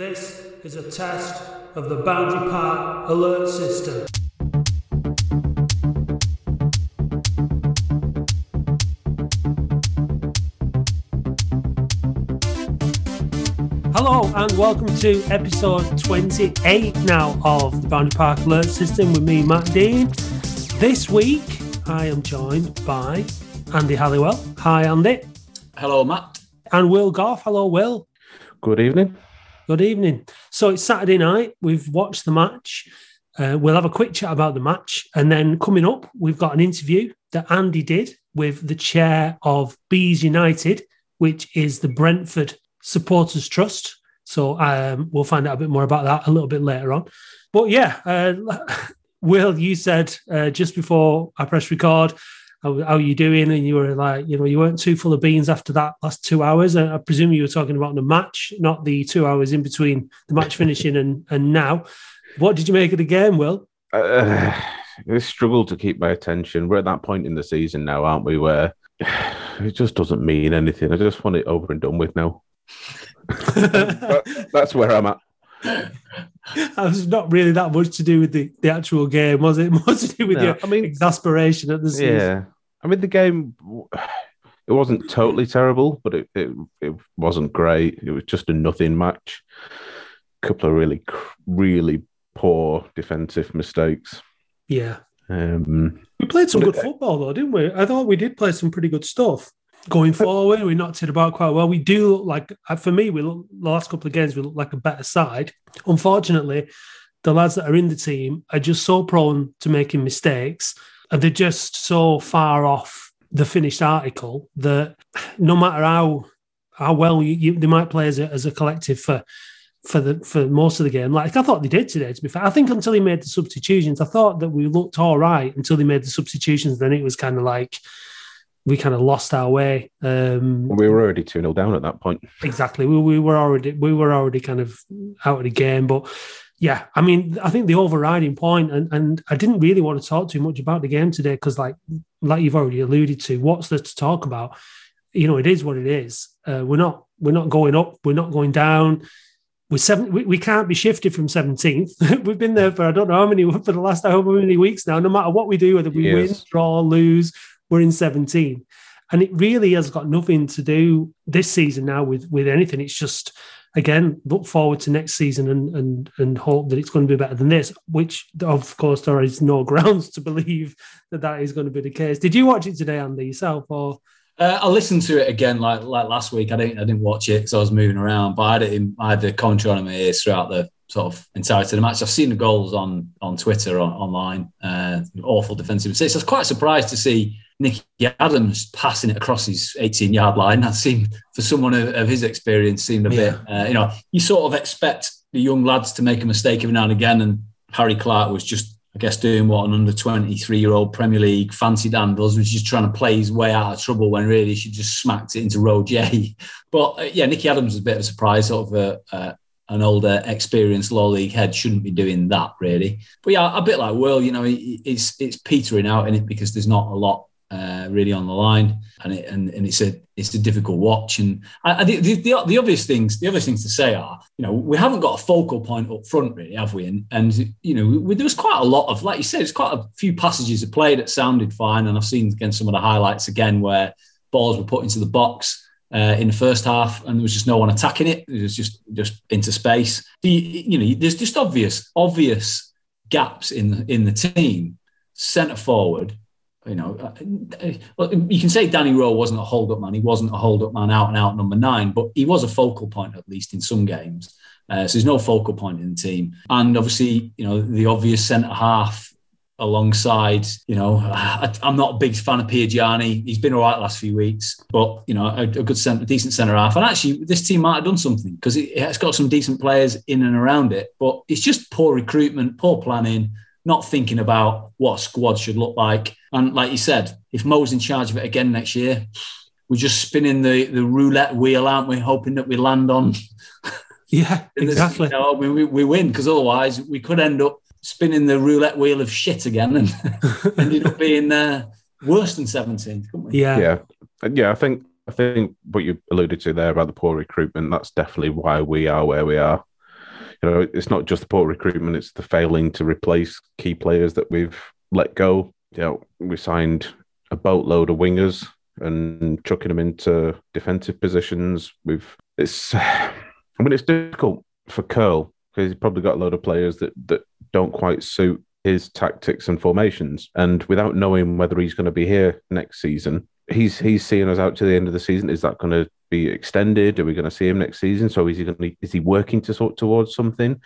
This is a test of the Boundary Park alert system. Hello and welcome to episode 28 now of the Boundary Park alert system with me, Matt Dean. This week I am joined by Andy Halliwell. Hi, Andy. Hello, Matt. And Will Goff. Hello, Will. Good evening. Good evening. So it's Saturday night. We've watched the match. Uh, we'll have a quick chat about the match. And then coming up, we've got an interview that Andy did with the chair of Bees United, which is the Brentford Supporters Trust. So um, we'll find out a bit more about that a little bit later on. But yeah, uh, Will, you said uh, just before I press record, how, how are you doing? And you were like, you know, you weren't too full of beans after that last two hours. I, I presume you were talking about the match, not the two hours in between the match finishing and, and now. What did you make of the game, Will? Uh, I struggle to keep my attention. We're at that point in the season now, aren't we? Where it just doesn't mean anything. I just want it over and done with now. that, that's where I'm at. It was not really that much to do with the, the actual game, was it? More to do with No, your I mean- exasperation at the season. Yeah. I mean, the game, it wasn't totally terrible, but it, it, it wasn't great. It was just a nothing match. A couple of really, really poor defensive mistakes. Yeah. Um, We played some good football, though, didn't we? I thought we did play some pretty good stuff. Going forward, we knocked it about quite well. We do look like, uh, for me, we look, the last couple of games, we look like a better side. Unfortunately, the lads that are in the team are just so prone to making mistakes, and they're just so far off the finished article that no matter how how well you, you they might play as a, as a collective for for the for most of the game. Like I thought they did today. To be fair, I think until he made the substitutions, I thought that we looked all right until he made the substitutions. Then it was kind of like we kind of lost our way. Um, we were already 2 0 down at that point. exactly. We, we were already we were already kind of out of the game. But yeah, I mean, I think the overriding point, and and I didn't really want to talk too much about the game today because, like like you've already alluded to, what's there to talk about? You know, it is what it is. Uh, we're not we're not going up. We're not going down. We're seven. We, we can't be shifted from seventeenth. We've been there for I don't know how many for the last how many weeks now. No matter what we do, whether we win, Yes. draw, lose, we're in seventeen and it really has got nothing to do this season now with with anything. It's just again look forward to next season and and and hope that it's going to be better than this. Which of course there is no grounds to believe that that is going to be the case. Did you watch it today, Andy yourself, or Uh, I listened to it again like like last week. I didn't I didn't watch it because I was moving around, but I had it in, I had the commentary on in my ears throughout the sort of entirety of the match. I've seen the goals on on Twitter on, online. Uh, awful defensive mistakes. I was quite surprised to see Nicky Adams passing it across his 18 yard line. That seemed for someone of, of his experience seemed a bit. Uh, you know, you sort of expect the young lads to make a mistake every now and again, and Harry Clarke was just. I guess doing what an under 23 year old Premier League fancy Dan does, was just trying to play his way out of trouble when really he should just smacked it into row J. But uh, yeah, Nicky Adams was a bit of a surprise, sort of a, uh, an older, experienced low league head shouldn't be doing that really. But yeah, a bit like Will, you know, it's it's petering out in it because there's not a lot uh, really on the line, and it, and and it's a it's a difficult watch. And I, I, the, the the obvious things the obvious things to say are, you know, we haven't got a focal point up front really, have we? And and you know, we, there was quite a lot of, like you said, it's quite a few passages of play that sounded fine, and I've seen again some of the highlights again where balls were put into the box uh, in the first half, and there was just no one attacking it. It was just just into space. You know, there's just obvious obvious gaps in in the team. Centre forward, you know, uh, you can say Danny Rowe wasn't a hold up man. He wasn't a hold up man out and out number nine, but he was a focal point at least in some games. Uh, so there's no focal point in the team, and obviously, you know, the obvious centre half alongside, you know, I, I'm not a big fan of Piergianni. He's been all right the last few weeks, but you know, a, a good centre, decent centre half. And actually, this team might have done something because it, it's got some decent players in and around it. But it's just poor recruitment, poor planning, not thinking about what a squad should look like. And like you said, if Mo's in charge of it again next year, we're just spinning the, the roulette wheel, aren't we? Hoping that we land on yeah, in this- exactly. you know, we, we, we win because otherwise we could end up spinning the roulette wheel of shit again and ended up being uh, worse than 17th, couldn't we? Yeah, yeah. Yeah. I think I think what you alluded to there about the poor recruitment, that's definitely why we are where we are. you know, it's not just the poor recruitment; it's the failing to replace key players that we've let go. You know, we signed a boatload of wingers and chucking them into defensive positions. We've it's, I mean, it's difficult for Curle because he's probably got a load of players that that don't quite suit his tactics and formations. And without knowing whether he's going to be here next season, he's he's seeing us out to the end of the season. Is that going to be extended? Are we going to see him next season? So is he going to is he working to sort towards something?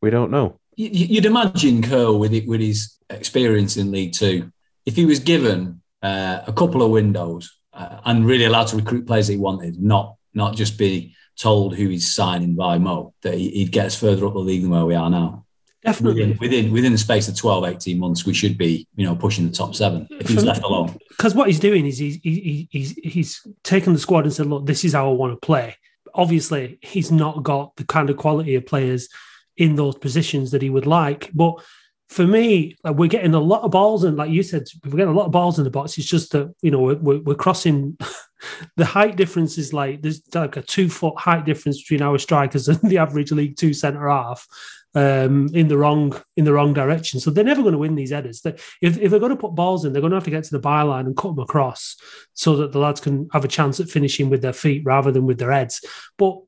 We don't know. You'd imagine Curle with it with his experience in League Two, if he was given uh, a couple of windows uh, and really allowed to recruit players he wanted, not not just be told who he's signing by Mo, that he, he gets further up the league than where we are now. Definitely. Within, within, within the space of 12, 18 months, we should be, you know, pushing the top seven if he's left alone. Because what he's doing is he's, he, he's, he's taken the squad and said, look, this is how I want to play. Obviously, he's not got the kind of quality of players in those positions that he would like. But for me, like we're getting a lot of balls, and like you said, we're getting a lot of balls in the box. It's just that you know we're, we're crossing the height difference is like there's like a two foot height difference between our strikers and the average League Two centre half um, in the wrong in the wrong direction. So they're never going to win these headers. They, if, if they're going to put balls in, they're going to have to get to the byline and cut them across so that the lads can have a chance at finishing with their feet rather than with their heads. But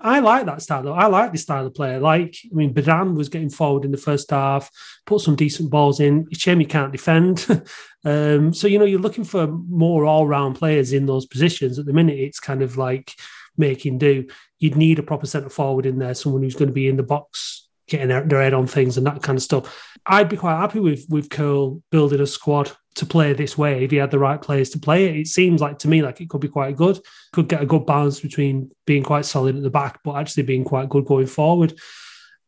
I like that style. Though. I like this style of player. Like, I mean, Badan was getting forward in the first half, put some decent balls in. It's shame he can't defend. um, so, you know, you're looking for more all round players in those positions. At the minute, it's kind of like making do. You'd need a proper centre forward in there, someone who's going to be in the box, getting their head on things and that kind of stuff. I'd be quite happy with with Curle building a squad to play this way if he had the right players to play it. It seems like to me like it could be quite good. Could get a good balance between being quite solid at the back, but actually being quite good going forward.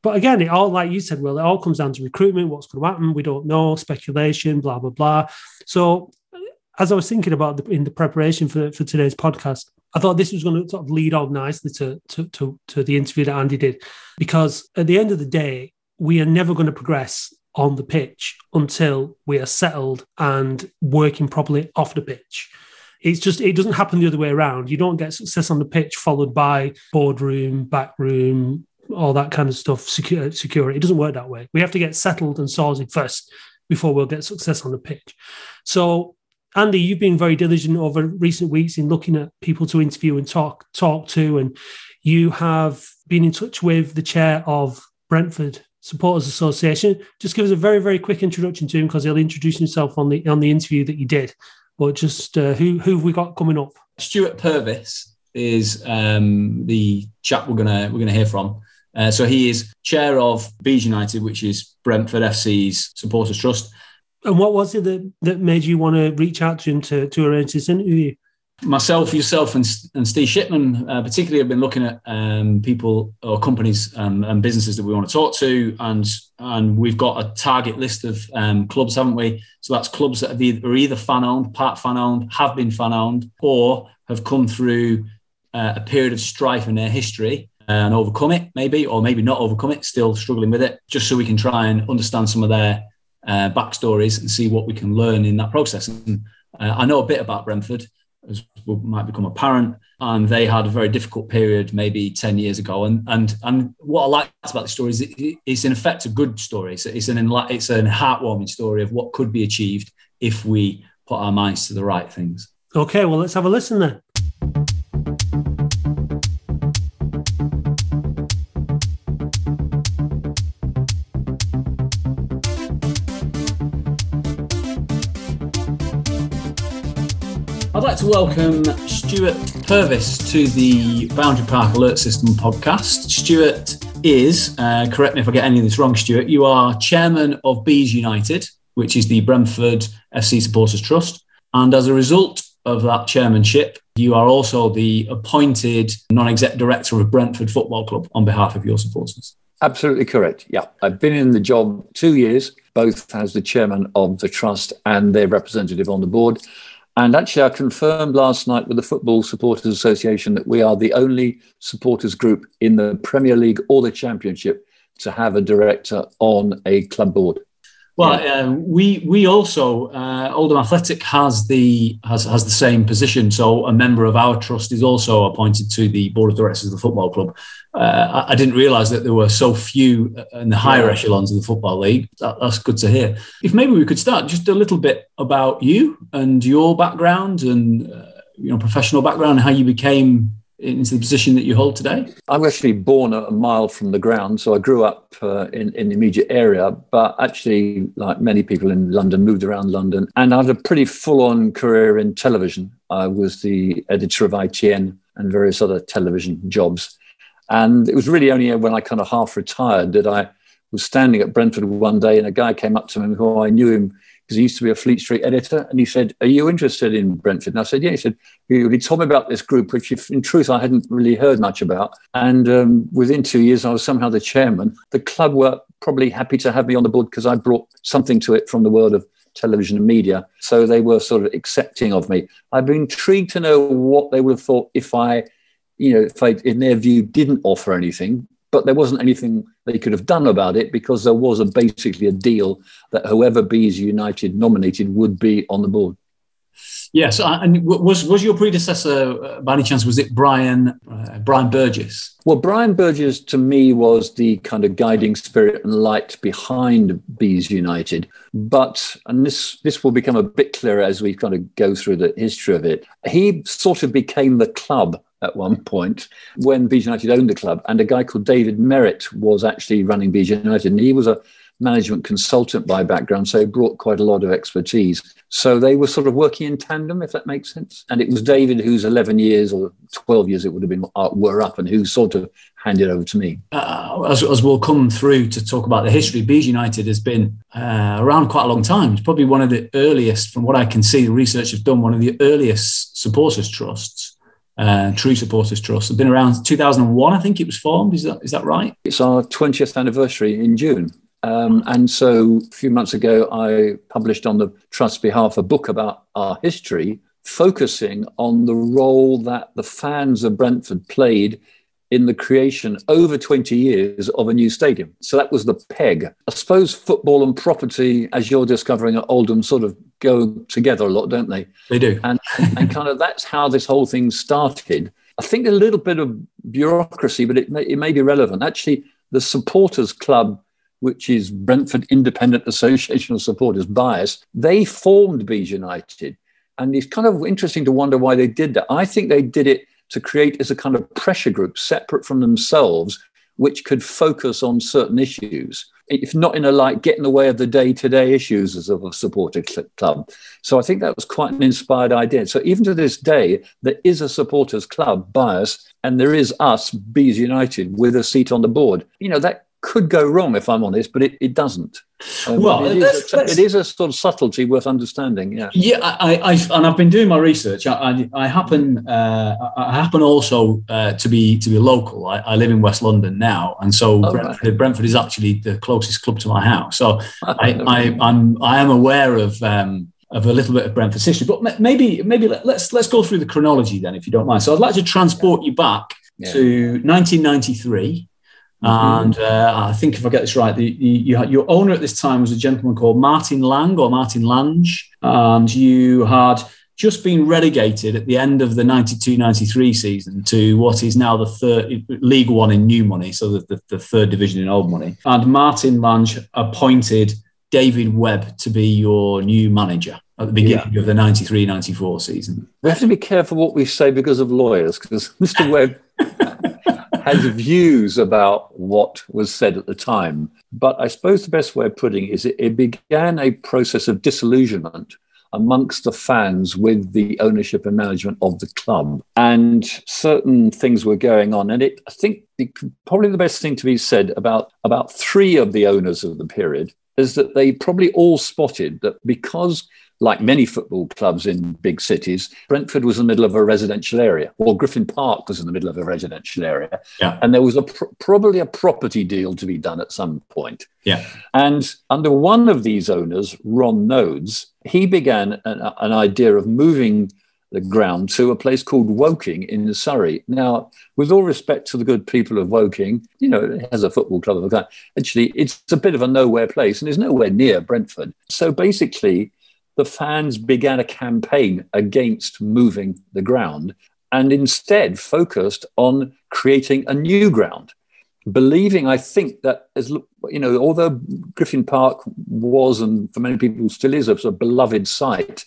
But again, it all like you said, well, it all comes down to recruitment. What's going to happen? We don't know. Speculation, blah blah blah. So, as I was thinking about the, in the preparation for for today's podcast, I thought this was going to sort of lead on nicely to, to to to the interview that Andy did, because at the end of the day, we are never going to progress on the pitch until we are settled and working properly off the pitch. It's just it doesn't happen the other way around. You don't get success on the pitch followed by boardroom, backroom, all that kind of stuff. Secure, uh, security. It doesn't work that way. We have to get settled and sorted first before we'll get success on the pitch. So, Andy, you've been very diligent over recent weeks in looking at people to interview and talk talk to, and you have been in touch with the chair of Brentford Supporters Association. Just give us a very, very quick introduction to him because he'll introduce himself on the on the interview that you did. But just uh, who who have we got coming up? Stewart Purvis is um, the chap we're gonna we're gonna hear from. Uh, so he is chair of Bees United, which is Brentford FC's supporters trust. And what was it that, that made you want to reach out to him to, to arrange this interview? myself, yourself, and, and Steve Shipman, uh, particularly, have been looking at um, people or companies um, and businesses that we want to talk to, and and we've got a target list of um, clubs, haven't we? So that's clubs that either, are either fan owned, part fan owned, have been fan owned, or have come through uh, a period of strife in their history and overcome it, maybe, or maybe not overcome it, still struggling with it, just so we can try and understand some of their uh, backstories and see what we can learn in that process. And uh, I know a bit about Brentford as might become apparent. And they had a very difficult period maybe 10 years ago. And and and what I like about the story is it, it's in effect a good story. It's, it's an it's an heartwarming story of what could be achieved if we put our minds to the right things. Okay, well, let's have a listen then. To welcome Stewart Purvis to the Boundary Park Alert System podcast. Stewart is, uh, correct me if I get any of this wrong, Stewart, you are chairman of Bees United, which is the Brentford FC Supporters Trust. And as a result of that chairmanship, you are also the appointed non exec director of Brentford Football Club on behalf of your supporters. Absolutely correct. Yeah. I've been in the job two years, both as the chairman of the trust and their representative on the board. And actually, I confirmed last night with the Football Supporters Association that we are the only supporters group in the Premier League or the Championship to have a director on a club board. Well, yeah. uh, we we also uh, Oldham Athletic has the has has the same position. So a member of our trust is also appointed to the board of directors of the football club. Uh, I, I, didn't realise that there were so few in the higher yeah. echelons of the football league. That, that's good to hear. If maybe we could start just a little bit about you and your background and uh, you know professional background, how you became into the position that you hold today? I was actually born a mile from the ground, so I grew up uh, in, in the immediate area, but actually, like many people in London, moved around London and I had a pretty full on career in television. I was the editor of ITN and various other television jobs. And it was really only when I kind of half retired that I was standing at Brentford one day and a guy came up to me who I knew him because he used to be a Fleet Street editor. And he said, Are you interested in Brentford? And I said, Yeah. He said, He told me about this group, which in truth I hadn't really heard much about. And um, within two years, I was somehow the chairman. The club were probably happy to have me on the board because I brought something to it from the world of television and media. So they were sort of accepting of me. I'd been intrigued to know what they would have thought if I, you know, if I, in their view, didn't offer anything but there wasn't anything they could have done about it because there was a basically a deal that whoever Bees United nominated would be on the board. Yes, and was was your predecessor uh, by any chance? Was it Brian uh, Brian Burgess? Well, Brian Burgess to me was the kind of guiding spirit and light behind Bees United. But and this this will become a bit clearer as we kind of go through the history of it. He sort of became the club at one point when Bees United owned the club, and a guy called David Merritt was actually running Bees United, and he was a management consultant by background, so brought quite a lot of expertise. So they were sort of working in tandem, if that makes sense. And it was David who's 11 years or 12 years it would have been uh, were up, and who sort of handed over to me. Uh, as, as, we'll come through to talk about the history, Bees United has been uh, around quite a long time. It's probably one of the earliest, from what I can see, the research has done, one of the earliest supporters trusts uh, True Supporters Trust. It's been around 2001, I think it was formed. Is that is that right? It's our 20th anniversary in June. Um, and so a few months ago, I published on the Trust's behalf a book about our history, focusing on the role that the fans of Brentford played in the creation over 20 years of a new stadium. So that was the peg. I suppose football and property, as you're discovering at Oldham, sort of go together a lot, don't they? They do. And, and kind of that's how this whole thing started. I think a little bit of bureaucracy, but it may, it may be relevant. Actually, the supporters club, which is Brentford Independent Association of Supporters, Bias, they formed Bees United. And it's kind of interesting to wonder why they did that. I think they did it to create as a kind of pressure group separate from themselves, which could focus on certain issues, if not in a like get in the way of the day to day issues of a supporter club. So I think that was quite an inspired idea. So even to this day, there is a supporters club bias, and there is us, Bees United, with a seat on the board. You know, that could go wrong if I'm honest, but it, it doesn't. Um, well, it is, a, it is, a, sort of subtlety worth understanding. Yeah, yeah. I, I and I've been doing my research. I, I, I happen uh, I happen also uh, to be to be local. I, I, live in West London now, and so oh, Brentford, right. Brentford, is actually the closest club to my house. So I, I I'm I am aware of. Um, of a little bit of Brentford's history, but maybe maybe let's let's go through the chronology then, if you don't mind. So I'd like to transport you back yeah. to 1993 Mm-hmm. And uh, I think if I get this right, the, the, you, your owner at this time was a gentleman called Martin Lang or Martin Lange, and you had just been relegated at the end of the 92-93 season to what is now the third League One in new money, so the, the, the third division in old money. And Martin Lange appointed David Webb to be your new manager at the beginning yeah. of the 93-94 season. We have to be careful what we say because of lawyers, because Mr. Webb has views about what was said at the time. But I suppose the best way of putting it is it, it began a process of disillusionment amongst the fans with the ownership and management of the club. And certain things were going on. And it, I think it, probably the best thing to be said about, about three of the owners of the period is that they probably all spotted that because like many football clubs in big cities, Brentford was in the middle of a residential area, or Griffin Park was in the middle of a residential area. Yeah. And there was a pr- probably a property deal to be done at some point. Yeah. And under one of these owners, Ron Noades, he began an, an idea of moving the ground to a place called Woking in Surrey. Now, with all respect to the good people of Woking, you know, it has a football club of a kind. Actually, it's a bit of a nowhere place and it's nowhere near Brentford. So basically, the fans began a campaign against moving the ground and instead focused on creating a new ground believing i think that as you know although griffin park was and for many people still is a sort of beloved site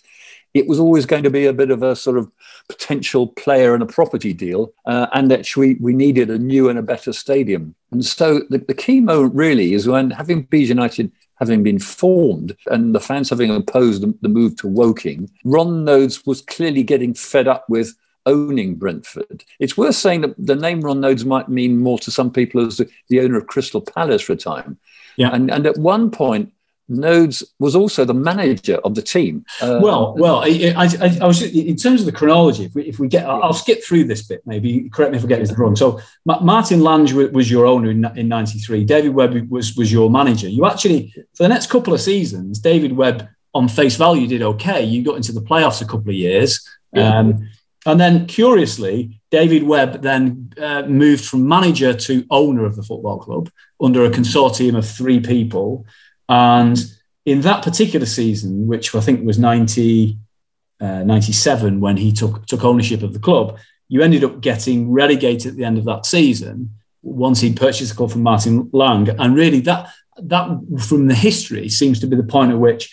it was always going to be a bit of a sort of potential player and a property deal, uh, and that we, we needed a new and a better stadium. And so the, the key moment really is when having Bees United having been formed and the fans having opposed the, the move to Woking, Ron Noades was clearly getting fed up with owning Brentford. It's worth saying that the name Ron Noades might mean more to some people as the, the owner of Crystal Palace for a time. Yeah. And, and at one point, Noades was also the manager of the team. Uh, well, well, I, I, I, was in terms of the chronology. If we, if we get, I'll skip through this bit. Maybe correct me if I get this wrong. So, Martin Lange was your owner in, in '93. David Webb was was your manager. You actually, for the next couple of seasons, David Webb on face value did okay. You got into the playoffs a couple of years. Yeah. Um, and then, curiously, David Webb then uh, moved from manager to owner of the football club under a consortium of three people. And in that particular season, which I think was 90, uh, 97 when he took, took ownership of the club, you ended up getting relegated at the end of that season once he purchased the club from Martin Lange. And really, that, that from the history seems to be the point at which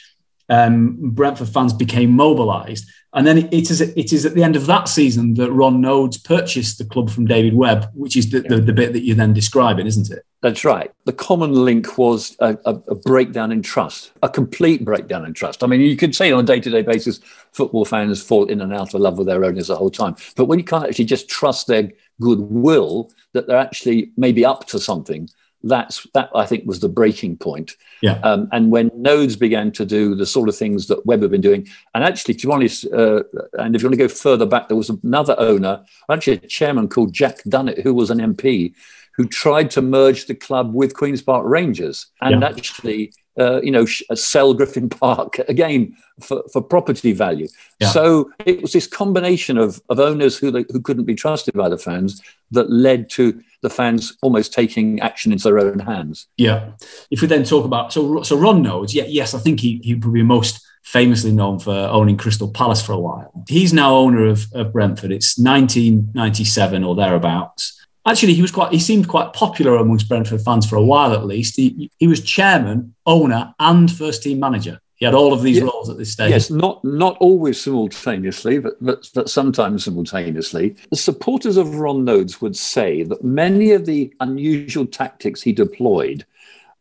um, Brentford fans became mobilised. And then it is, it is at the end of that season that Ron Noades purchased the club from David Webb, which is the, the, the bit that you're then describing, isn't it? That's right. The common link was a, a, a, breakdown in trust, a complete breakdown in trust. I mean, you could say on a day to day basis, football fans fall in and out of love with their owners the whole time. But when you can't actually just trust their goodwill that they're actually maybe up to something, that's that I think was the breaking point. Yeah. Um, and when Noades began to do the sort of things that Webb had been doing, and actually, to be honest, uh, and if you want to go further back, there was another owner, actually a chairman called Jack Dunnett, who was an MP, who tried to merge the club with Queens Park Rangers, and yeah. actually. Uh, you know, sell Griffin Park again for, for property value. Yeah. So it was this combination of, of owners who they, who couldn't be trusted by the fans that led to the fans almost taking action into their own hands. Yeah. If we then talk about so so Ron Noades, yeah, yes, I think he he would be most famously known for owning Crystal Palace for a while. He's now owner of, of Brentford. It's 1997 or thereabouts. Actually, he was quite. He seemed quite popular amongst Brentford fans for a while, at least. He, he was chairman, owner, and first team manager. He had all of these yeah. roles at this stage. Yes, not not always simultaneously, but, but, but sometimes simultaneously. The supporters of Ron Noades would say that many of the unusual tactics he deployed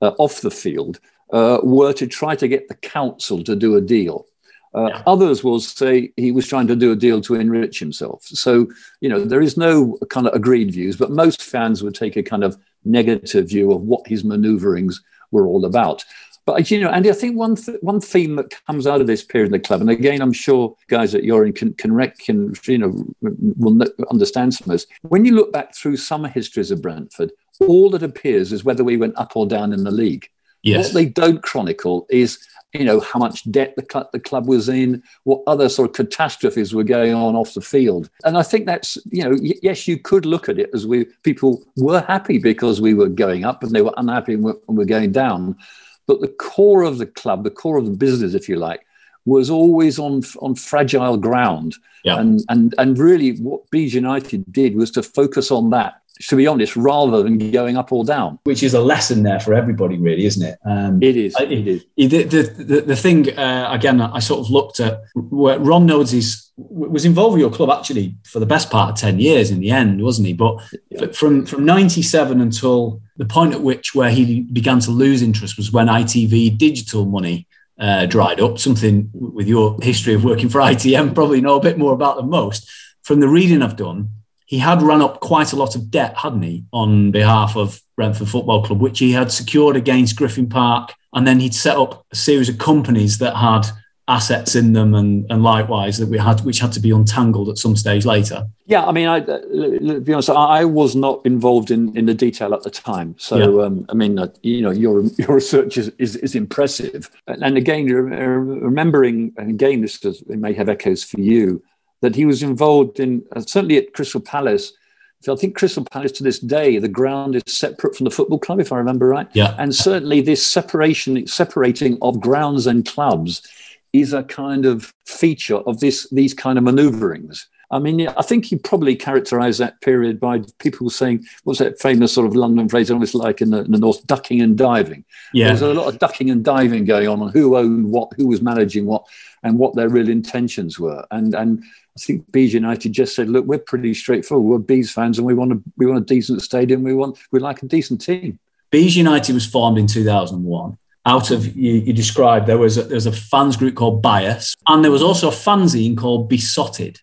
uh, off the field uh, were to try to get the council to do a deal. Uh, yeah. Others will say he was trying to do a deal to enrich himself. So, you know, there is no kind of agreed views, but most fans would take a kind of negative view of what his maneuverings were all about. But you know, Andy, I think one th- one theme that comes out of this period in the club, and again, I'm sure guys at Yorin can can, rec- can you know will understand some of this. When you look back through some histories of Brentford, all that appears is whether we went up or down in the league. Yes. What they don't chronicle is you know how much debt the club, the club was in, what other sort of catastrophes were going on off the field, and I think that's you know y- yes, you could look at it as we people were happy because we were going up, and they were unhappy when we we're going down. But the core of the club, the core of the business, if you like, was always on on fragile ground. Yeah. And and and really what Bees United did was to focus on that, to be honest, rather than going up or down. Which is a lesson there for everybody, really, isn't it? Um, it is. It is. The, the, the, the thing, uh, again, I sort of looked at where Ron Noades is was involved with your club actually for the best part of 10 years in the end wasn't he but yeah. from from 97 until the point at which where he began to lose interest was when itv digital money uh, dried up. Something with your history of working for ITN probably know a bit more about than most. From the reading i've done he had run up quite a lot of debt hadn't he on behalf of brentford football club which he had secured against griffin park. And then he'd set up a series of companies that had assets in them and, and likewise that we had which had to be untangled at some stage later yeah i mean i uh, be honest i was not involved in in the detail at the time so yeah. um, i mean uh, you know your your research is, is, is impressive and again remembering and again this it may have echoes for you that he was involved in, uh, certainly at Crystal Palace. So I think Crystal Palace to this day, the ground is separate from the football club, if I remember right. Yeah. And certainly this separation, separating of grounds and clubs is a kind of feature of this these kind of maneuverings. I mean, I think he probably characterized that period by people saying, what's that famous sort of London phrase, almost like in the, in the North, ducking and diving. Yeah. There's a lot of ducking and diving going on on who owned what, who was managing what, and what their real intentions were. And and I think Bees United just said, look, we're pretty straightforward. We're Bees fans and we want a, we want a decent stadium. We want, we like a decent team. Bees United was formed in 2001 out of you, you described there was a, there was a fans group called Bias, and there was also a fanzine called Beesotted.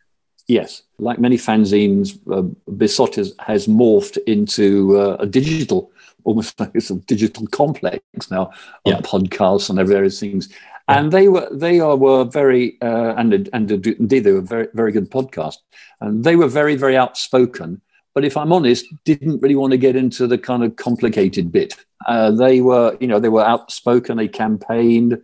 Yes, like many fanzines, uh, Beesotted has morphed into uh, a digital, almost like it's a digital complex now of podcasts and various things. And they were they are were very uh, and and indeed they were very very good podcast, and they were very very outspoken. But if I'm honest, didn't really want to get into the kind of complicated bit. Uh, they were, you know, they were outspoken. They campaigned.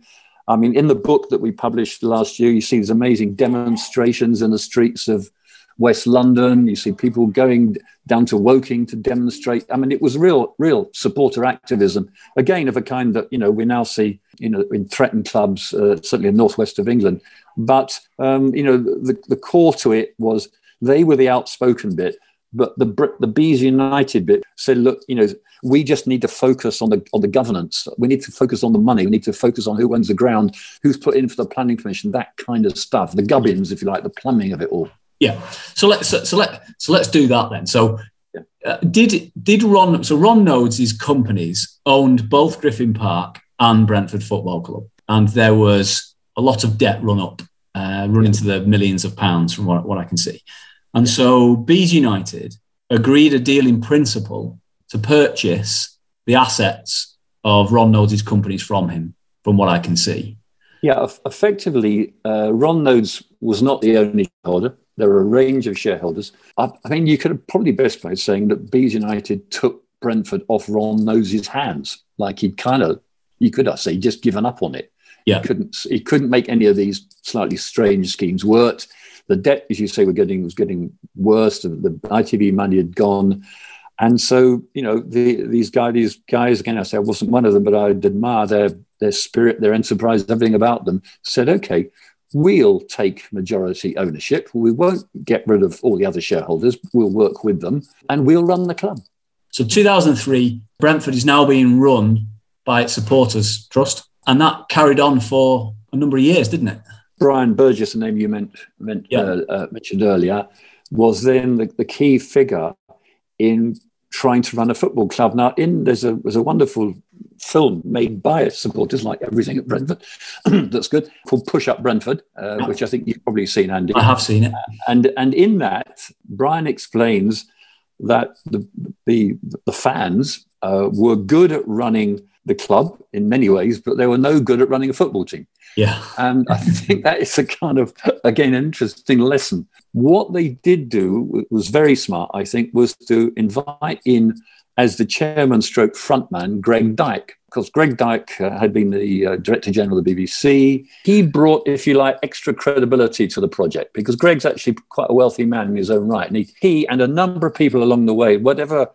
I mean, in the book that we published last year, you see these amazing demonstrations in the streets of West London. You see people going down to Woking to demonstrate. I mean, it was real, real supporter activism, again of a kind that you know we now see, you know, in threatened clubs, uh, certainly in northwest of England. But um, you know, the, the core to it was they were the outspoken bit, but the the Bees United bit said, look, you know, we just need to focus on the on the governance. We need to focus on the money. We need to focus on who owns the ground, who's put in for the planning permission, that kind of stuff. The gubbins, if you like, the plumbing of it all. Yeah. So let's so, so let so let's do that then. So uh, did did Ron so Ron Noades' companies owned both Griffin Park and Brentford Football Club, and there was a lot of debt run up, uh, run into the millions of pounds from what, what I can see. And so Bees United agreed a deal in principle to purchase the assets of Ron Noades' companies from him, from what I can see. Yeah, effectively, uh, Ron Noades was not the only shareholder. There were a range of shareholders. I, I mean, you could have probably best by saying that Bees United took Brentford off Ron Noades' hands. Like he'd kind of, you could uh, say, just given up on it. Yeah. He couldn't, he couldn't make any of these slightly strange schemes work. The debt, as you say, getting was getting worse. The, the ITV money had gone. And so, you know, the, these guys, these guys, again, I say I wasn't one of them, but I admire their their spirit, their enterprise, everything about them. Said, okay, we'll take majority ownership. We won't get rid of all the other shareholders. We'll work with them, and we'll run the club. So 2003, Brentford is now being run by its supporters trust, and that carried on for a number of years, didn't it? Brian Burgess, the name you meant, meant Yeah. uh, uh, mentioned earlier, was then the, the key figure in trying to run a football club. Now, in there's a there's a wonderful film made by its supporters, like everything at Brentford, that's good, called Push Up Brentford, uh, which I think you've probably seen, Andy. I have seen it. And and in that, Brian explains that the the, the fans uh, were good at running the club in many ways, but they were no good at running a football team. Yeah. And I think that is a kind of, again, an interesting lesson. What they did do was very smart, I think, was to invite in as the chairman stroke frontman, Greg Dyke, because Greg Dyke uh, had been the uh, Director General of the BBC. He brought, if you like, extra credibility to the project because Greg's actually quite a wealthy man in his own right. And he, he and a number of people along the way, whatever,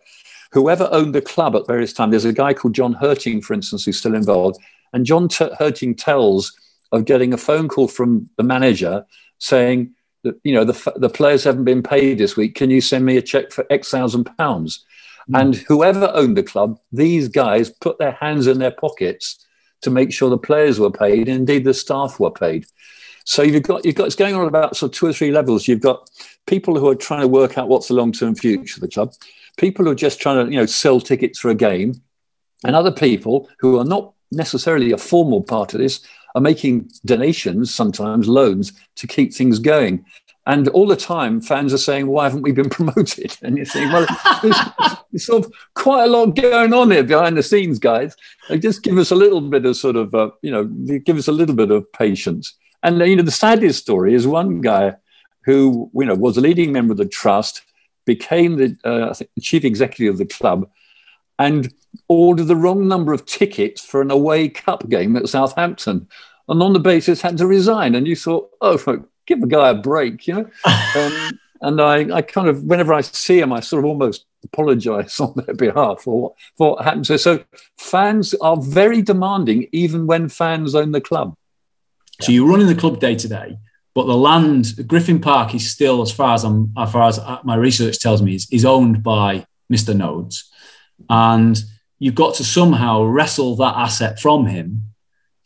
whoever owned the club at various times, there's a guy called John Herting, for instance, who's still involved. And John T- Herting tells of getting a phone call from the manager saying that you know the, the players haven't been paid this week. Can you send me a check for X thousand pounds? Hmm. And whoever owned the club, these guys put their hands in their pockets to make sure the players were paid, and indeed the staff were paid. So you've got you've got it's going on at about sort of two or three levels. You've got people who are trying to work out what's the long term future of the club, people who are just trying to you know sell tickets for a game, and other people who are not necessarily a formal part of this are making donations, sometimes loans, to keep things going. And all the time, fans are saying, "Why haven't we been promoted?" And you're saying, "Well, there's, there's sort of quite a lot going on here behind the scenes, guys. Like, just give us a little bit of sort of, uh, you know, give us a little bit of patience." And you know, the saddest story is one guy who, you know, was a leading member of the trust, became the, uh, chief executive of the club, and ordered the wrong number of tickets for an away cup game at Southampton, and on the basis had to resign. And you thought, oh, give a guy a break, you know. Um, and I, I kind of, whenever I see him, I sort of almost apologize on their behalf for what, for what happened. So, so fans are very demanding, even when fans own the club. So you're running the club day to day, but the land, Griffin Park, is still, as far as I'm, as far as my research tells me, is, is owned by Mr. Noades, and you've got to somehow wrestle that asset from him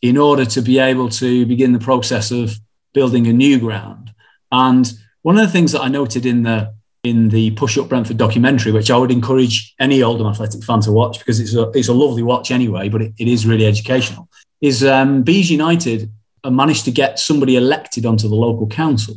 in order to be able to begin the process of building a new ground. And one of the things that I noted in the in the Push Up Brentford documentary, which I would encourage any Oldham Athletic fan to watch because it's a, it's a lovely watch anyway, but it, it is really educational, is um, Bees United managed to get somebody elected onto the local council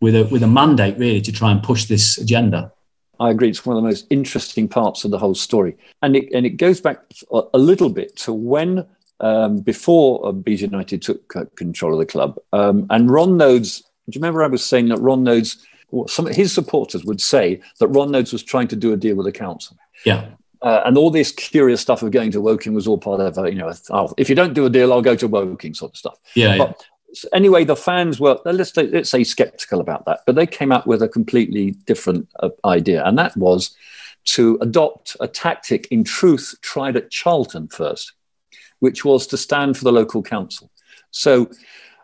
with a, with a mandate really to try and push this agenda. I agree. It's one of the most interesting parts of the whole story. And it, and it goes back a little bit to when um, before uh, Bees United took uh, control of the club. Um, and Ron Noades, do you remember I was saying that Ron Noades, some of his supporters would say that Ron Noades was trying to do a deal with the council. Yeah. Uh, and all this curious stuff of going to Woking was all part of, uh, you know, oh, if you don't do a deal, I'll go to Woking sort of stuff. Yeah. But yeah. Anyway, the fans were, let's, let's say, skeptical about that. But they came up with a completely different uh, idea. And that was to adopt a tactic, in truth, tried at Charlton first which was to stand for the local council. So,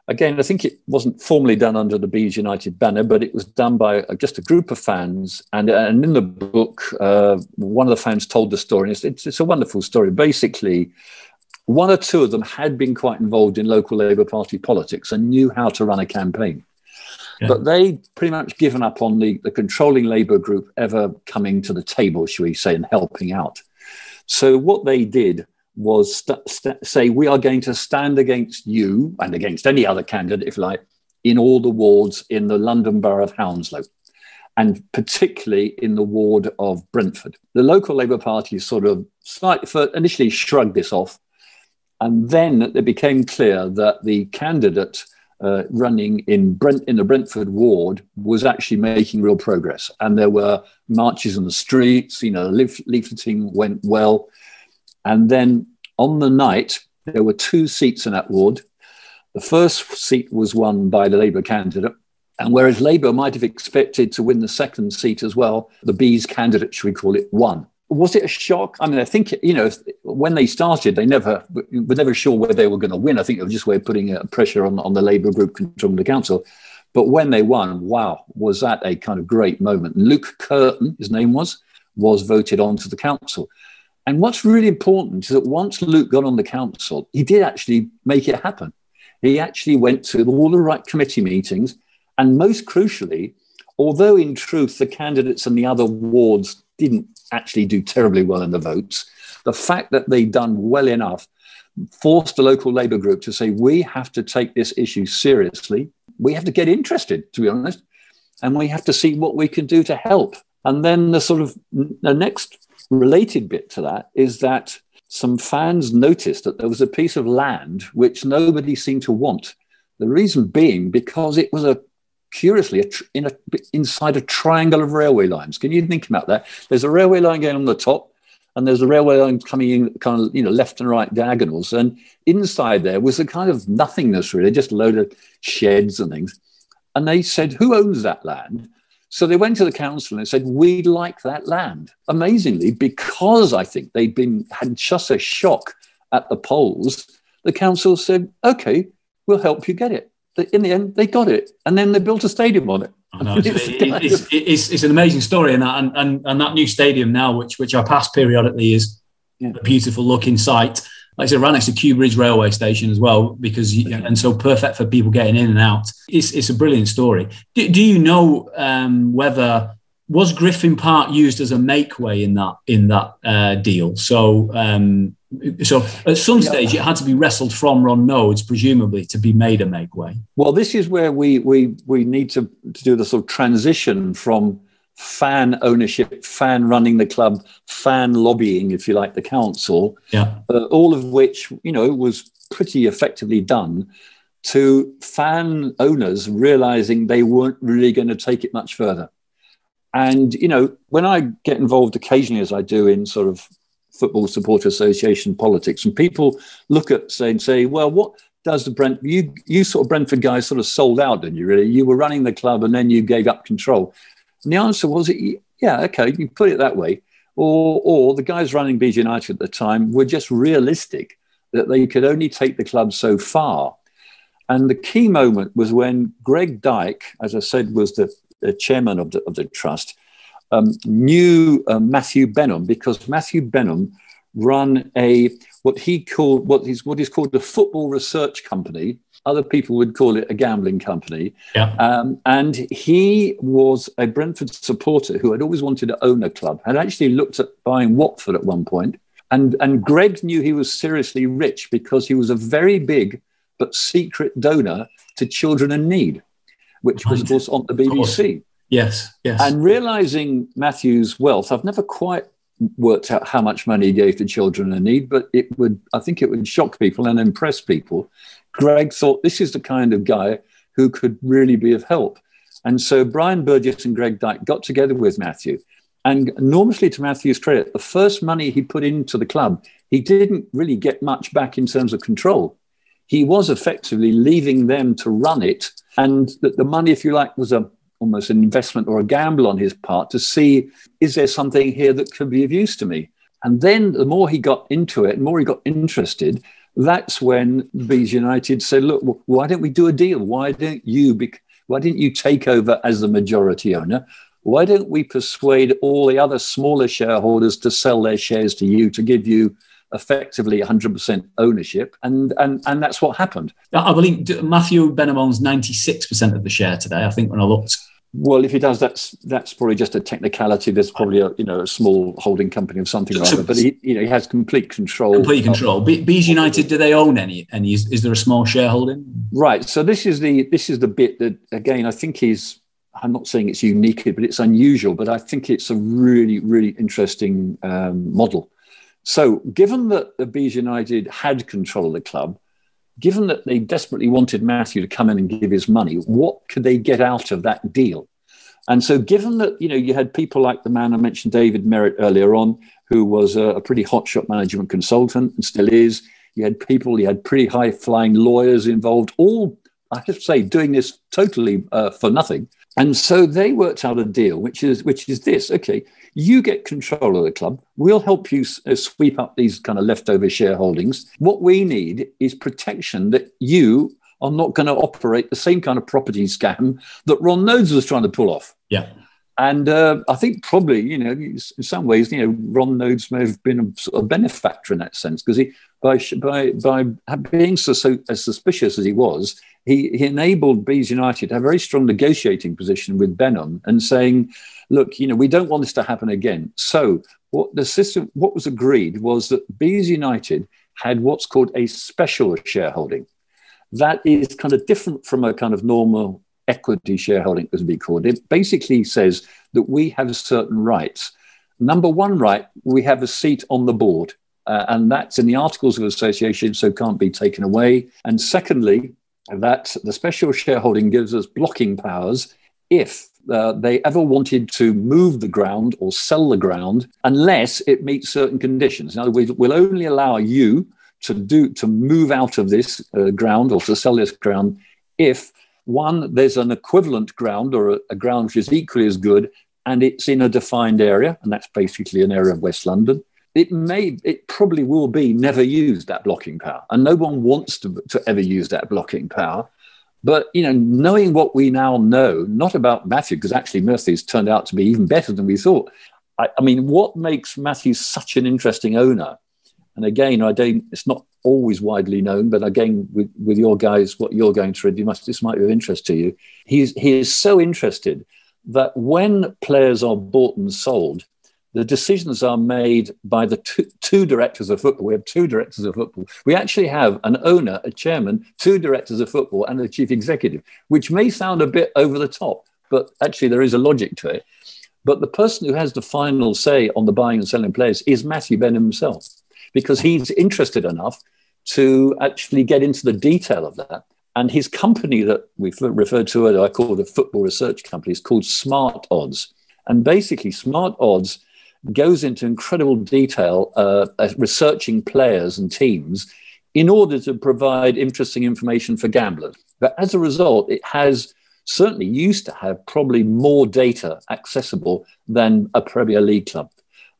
again, I think it wasn't formally done under the Bees United banner, but it was done by just a group of fans. And, and in the book, uh, one of the fans told the story. It's, it's, it's, a wonderful story. Basically, one or two of them had been quite involved in local Labour Party politics and knew how to run a campaign. Yeah. But they pretty much given up on the, the controlling Labour group ever coming to the table, shall we say, and helping out. So what they did was st- st- say, we are going to stand against you and against any other candidate, if you like, in all the wards in the London Borough of Hounslow, and particularly in the ward of Brentford. The local Labour Party sort of slightly initially shrugged this off, and then it became clear that the candidate uh, running in Brent in the Brentford ward was actually making real progress, and there were marches in the streets. You know, leaf- leafleting went well. And then on the night, there were two seats in that ward. The first seat was won by the Labour candidate. And whereas Labour might have expected to win the second seat as well, the Bees candidate, should we call it, won. Was it a shock? I mean, I think, you know, when they started, they never were never sure where they were going to win. I think it was just way of putting uh, pressure on, on the Labour group controlling the council. But when they won, wow, was that a kind of great moment. Luke Curtin, his name was, was voted onto the council. And what's really important is that once Luke got on the council, he did actually make it happen. He actually went to all the right committee meetings. And most crucially, although in truth the candidates in the other wards didn't actually do terribly well in the votes, the fact that they'd done well enough forced the local Labour group to say, we have to take this issue seriously. We have to get interested, to be honest, and we have to see what we can do to help. And then the sort of the next related bit to that is that some fans noticed that there was a piece of land which nobody seemed to want. The reason being because it was a curiously in a, inside a triangle of railway lines. Can you think about that? There's a railway line going on the top, and there's a railway line coming in kind of you know left and right diagonals, and inside there was a kind of nothingness really, just a load of sheds and things. And they said, "Who owns that land?" So they went to the council and said, "We'd like that land." Amazingly, because I think they'd been had just a shock at the polls, the council said, "Okay, we'll help you get it." In the end, they got it, and then they built a stadium on it. It's, it's, it's, it's, an amazing story, and, and and and that new stadium now, which which I pass periodically, is yeah. a beautiful looking site like I said, right next to Kew Bridge railway station as well, because you, and so perfect for people getting in and out. It's it's a brilliant story. Do, do you know um, whether was Griffin Park used as a makeway in that in that uh, deal? So um, so at some stage it had to be wrestled from Ron Noades, presumably, to be made a make way. Well, this is where we we we need to, to do the sort of transition from fan ownership, fan running the club, fan lobbying, if you like, the council. Yeah. Uh, all of which, you know, was pretty effectively done to fan owners realizing they weren't really going to take it much further. And, you know, when I get involved occasionally, as I do in sort of football supporter association politics, and people look at say and say, well, what does the Brent? You you sort of Brentford guys sort of sold out, didn't you? Really, you were running the club and then you gave up control. And the answer was, yeah, okay, you put it that way. Or or the guys running Bees United at the time were just realistic that they could only take the club so far. And the key moment was when Greg Dyke, as I said, was the, the chairman of the, of the trust, um, knew uh, Matthew Benham because Matthew Benham run a what he called what is what is called a football research company. Other people would call it a gambling company. Yeah. Um, and he was a Brentford supporter who had always wanted to own a club, had actually looked at buying Watford at one point. And, and Greg knew he was seriously rich because he was a very big but secret donor to Children in Need, which was, of course, on the BBC. Yes, yes. And realizing Matthew's wealth, I've never quite worked out how much money he gave to children in need, but it would, I think it would shock people and impress people. Greg thought this is the kind of guy who could really be of help. And so Brian Burgess and Greg Dyke got together with Matthew. And enormously to Matthew's credit, the first money he put into the club, he didn't really get much back in terms of control. He was effectively leaving them to run it. And that the money, if you like, was a almost an investment or a gamble on his part to see is there something here that could be of use to me? And then the more he got into it, the more he got interested, that's when Bees United said, look, why don't we do a deal? Why don't you be, why didn't you take over as the majority owner? Why don't we persuade all the other smaller shareholders to sell their shares to you to give you effectively 100% ownership? And, and, and that's what happened. I believe Matthew Benham owns 96% of the share today. I think when I looked well, if he does, that's that's probably just a technicality. There's probably a you know a small holding company of something or other, but he you know he has complete control. Complete control. Bees United, do they own any? Any is, is there a small shareholding? Right. So this is the this is the bit that again I think is I'm not saying it's unique, but it's unusual. But I think it's a really really interesting um, model. So given that the Bees United had control of the club, given that they desperately wanted Matthew to come in and give his money, what could they get out of that deal? And so, given that you know you had people like the man I mentioned, David Merritt earlier on, who was a, a pretty hotshot management consultant and still is, you had people, you had pretty high flying lawyers involved, all I have to say doing this totally uh, for nothing. And so they worked out a deal, which is which is this: okay, you get control of the club. We'll help you uh, sweep up these kind of leftover shareholdings. What we need is protection that you are not going to operate the same kind of property scam that Ron Noades was trying to pull off. Yeah. And uh, I think probably, you know, in some ways, you know, Ron Noades may have been a, sort of benefactor in that sense because he, by by by being so, so as suspicious as he was, he, he enabled Bees United to have a very strong negotiating position with Benham and saying, look, you know, we don't want this to happen again. So what the system, what was agreed was that Bees United had what's called a special shareholding. That is kind of different from a kind of normal equity shareholding, as we called it. Basically says that we have certain rights. Number one right, we have a seat on the board. Uh, and that's in the Articles of Association, so can't be taken away. And secondly, that the special shareholding gives us blocking powers if uh, they ever wanted to move the ground or sell the ground unless it meets certain conditions. In other words, we'll only allow you to do to move out of this uh, ground or to sell this ground if one there's an equivalent ground or a, a ground which is equally as good and it's in a defined area, and that's basically an area of West London. It may it probably will be never used that blocking power and no one wants to, to ever use that blocking power. But you know knowing what we now know not about matthew because actually murphy's turned out to be even better than we thought. I, I, mean what makes matthew such an interesting owner? And again i don't it's not always widely known but again with, with your guys what you're going through you must this might be of interest to you he's he is so interested that when players are bought and sold the decisions are made by the two, two, directors of football. We have two directors of football. We actually have an owner, a chairman, two directors of football, and a chief executive, which may sound a bit over the top, but actually there is a logic to it. But the person who has the final say on the buying and selling players is Matthew Benham himself, because he's interested enough to actually get into the detail of that. And his company that we've referred to, I call the football research company, is called Smart Odds. And basically, Smart Odds goes into incredible detail uh, researching players and teams in order to provide interesting information for gamblers. But as a result, it has certainly used to have probably more data accessible than a Premier League club.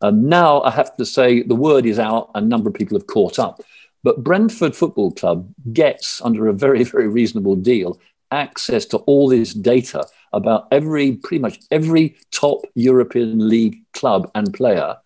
Um, now, I have to say, the word is out, a number of people have caught up. But Brentford Football Club gets, under a very, very reasonable deal, access to all this data about every, pretty much every top European league club and player.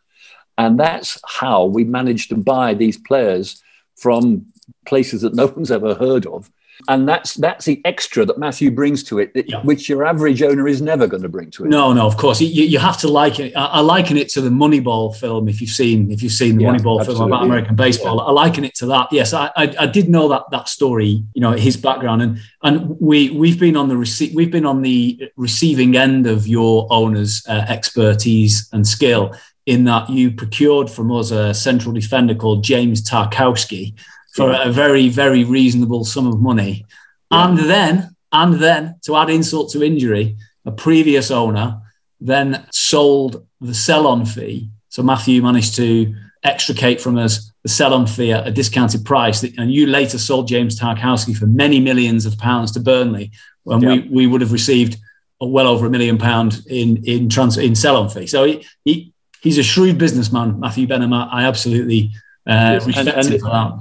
And that's how we managed to buy these players from places that no one's ever heard of and that's that's the extra that Matthew brings to it, yeah. which your average owner is never going to bring to it. No, no, of course you, you have to like it. I, I, liken it to the Moneyball film. If you've seen if you've seen the yeah, Moneyball film about American baseball, yeah. I liken it to that. Yes, I, I, I did know that that story. You know his background, and and we we've been on the rece- we've been on the receiving end of your owner's uh, expertise and skill in that you procured from us a central defender called James Tarkowski for a very, very reasonable sum of money. Yeah. And then, and then to add insult to injury, a previous owner then sold the sell-on fee. So Matthew managed to extricate from us the sell-on fee at a discounted price, and you later sold James Tarkowski for many millions of pounds to Burnley, when yeah. we, we would have received well over a million pound in in trans in sell-on fee. So he, he he's a shrewd businessman, Matthew Benham. I absolutely uh, respect and, and him for that.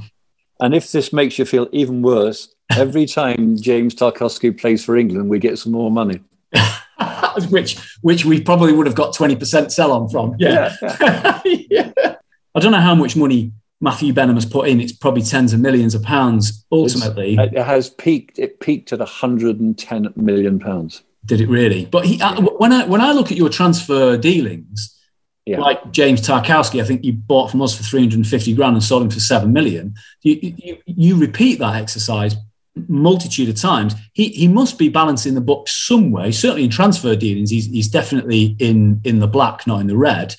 And if this makes you feel even worse, every time James Tarkowski plays for England, we get some more money. which which we probably would have got 20% sell on from. Yeah. Yeah. yeah. I don't know how much money Matthew Benham has put in. It's probably tens of millions of pounds ultimately. It's, it has peaked, it peaked at 110 million pounds. Did it really? But he, uh, when I when I look at your transfer dealings, yeah. like James Tarkowski, I think you bought from us for 350 grand and sold him for 7 million. You, you, you repeat that exercise multitude of times. He, he must be balancing the books some way. Certainly in transfer dealings, he's, he's definitely in, in the black, not in the red.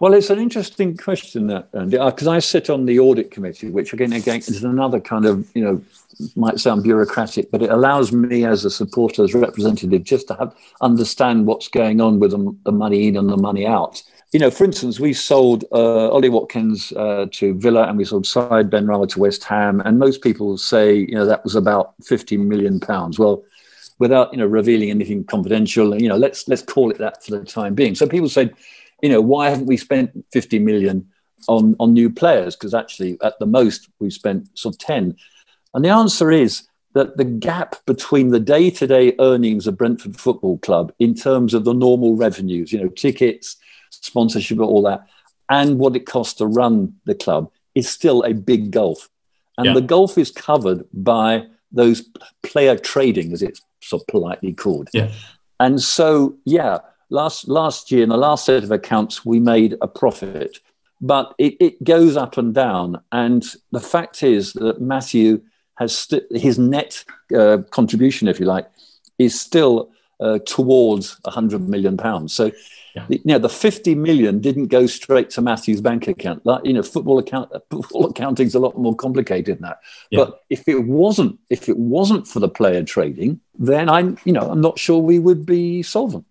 Well, it's an interesting question that, because uh, I sit on the audit committee, which again, again is another kind of, you know, might sound bureaucratic, but it allows me as a supporters representative just to have understand what's going on with the, the money in and the money out you know, for instance, we sold uh, Ollie Watkins uh, to Villa and we sold Said Benrahma to West Ham. And most people say, you know, that was about 50 million pounds. Well, without, you know, revealing anything confidential, you know, let's, let's call it that for the time being. So people said, you know, why haven't we spent 50 million on, on new players? Because actually, at the most, we've spent sort of 10. And the answer is that the gap between the day to day earnings of Brentford Football Club in terms of the normal revenues, you know, tickets, sponsorship, all that, and what it costs to run the club is still a big gulf. And yeah. the gulf is covered by those player trading, as it's so politely called. Yeah. And so, yeah, last last year in the last set of accounts, we made a profit, but it, it goes up and down. And the fact is that Matthew has st- his net uh, contribution, if you like, is still uh, towards 100 million pounds. So yeah. The, you know, the 50 million didn't go straight to Matthew's bank account. That, you know, football account football accounting is a lot more complicated than that. Yeah. But if it wasn't, if it wasn't for the player trading, then I'm, you know, I'm not sure we would be solvent.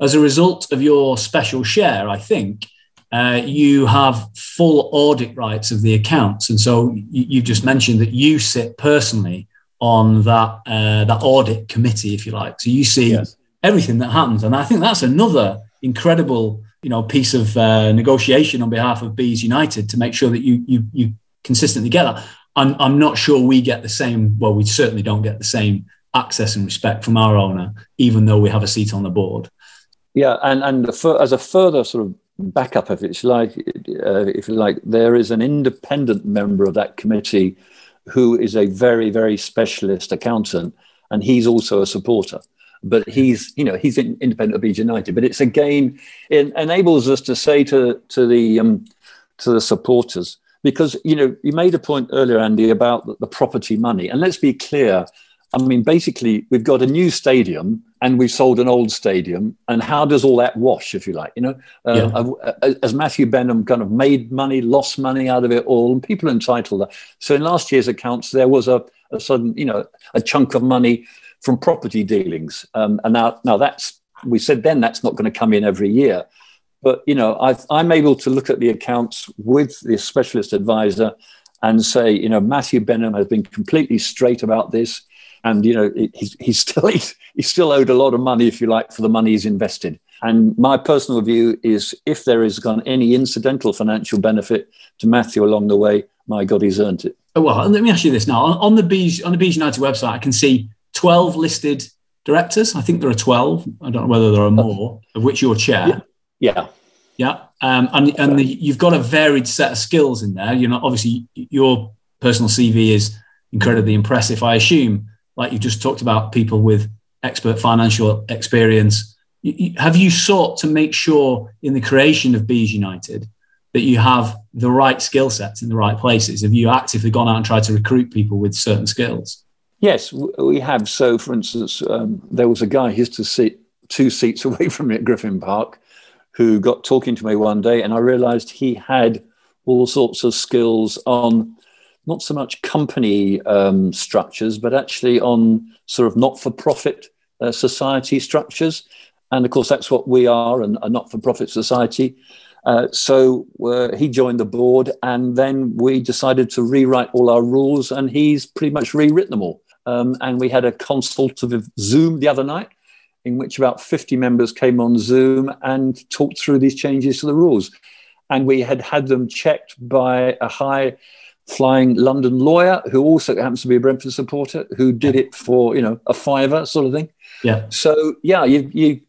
As a result of your special share, I think uh, you have full audit rights of the accounts, and so you, you just mentioned that you sit personally on that uh, that audit committee, if you like. So you see yes. everything that happens, and I think that's another incredible, you know, piece of uh, negotiation on behalf of Bees United to make sure that you you you consistently get that. I'm I'm not sure we get the same. Well, we certainly don't get the same access and respect from our owner, even though we have a seat on the board. Yeah, and and as a further sort of backup, if it's like, uh, if like, there is an independent member of that committee who is a very very specialist accountant, and he's also a supporter but he's you know he's in, independent of Bees United. But it's again it enables us to say to to the um, to the supporters because you know you made a point earlier, Andy, about the, the property money, and let's be clear. I mean, basically, we've got a new stadium and we've sold an old stadium. And how does all that wash, if you like? You know, uh, yeah. As Matthew Benham kind of made money, lost money out of it all, and people entitled. That. So in last year's accounts, there was a, a sudden, you know, a chunk of money from property dealings. Um, and now, now that's we said then that's not going to come in every year. But you know, i am able to look at the accounts with the specialist advisor and say, you know, Matthew Benham has been completely straight about this, and you know, he's, he's still he's, he's still owed a lot of money, if you like, for the money he's invested. And my personal view is, if there is gone any incidental financial benefit to Matthew along the way, my God, he's earned it. Oh, well, let me ask you this now: on, on the Bees on the Bees United website, I can see twelve listed directors. I think there are twelve. I don't know whether there are more, of which you're chair. Yeah. yeah. Yeah, um, and and the, you've got a varied set of skills in there. You know, obviously your personal CV is incredibly impressive. I assume, like you've just talked about, people with expert financial experience. Have you sought to make sure in the creation of Bees United that you have the right skill sets in the right places? Have you actively gone out and tried to recruit people with certain skills? Yes, we have. So, for instance, um, there was a guy who used to sit two seats away from me at Griffin Park who got talking to me one day, and I realized he had all sorts of skills on not so much company um, structures, but actually on sort of not for profit uh, society structures. And of course, that's what we are a not for profit society. Uh, so uh, he joined the board, and then we decided to rewrite all our rules, and he's pretty much rewritten them all. Um, and we had a consultative Zoom the other night in which about 50 members came on Zoom and talked through these changes to the rules. And we had had them checked by a high flying London lawyer who also happens to be a Brentford supporter who did it for, you know, a fiver sort of thing. Yeah. So, yeah, you, you,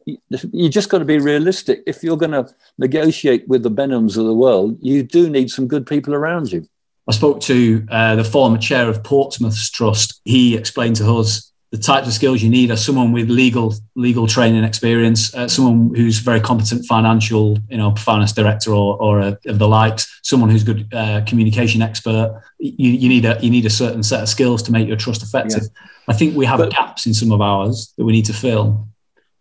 you just got to be realistic. If you're going to negotiate with the Benhams of the world, you do need some good people around you. I spoke to uh, the former chair of Portsmouth's Trust. He explained to us the types of skills you need are someone with legal legal training experience, uh, someone who's very competent financial, you know, finance director or, or a, of the likes, someone who's good uh, communication expert. You, you, need a you need a certain set of skills to make your trust effective. Yeah. I think we have but, gaps in some of ours that we need to fill.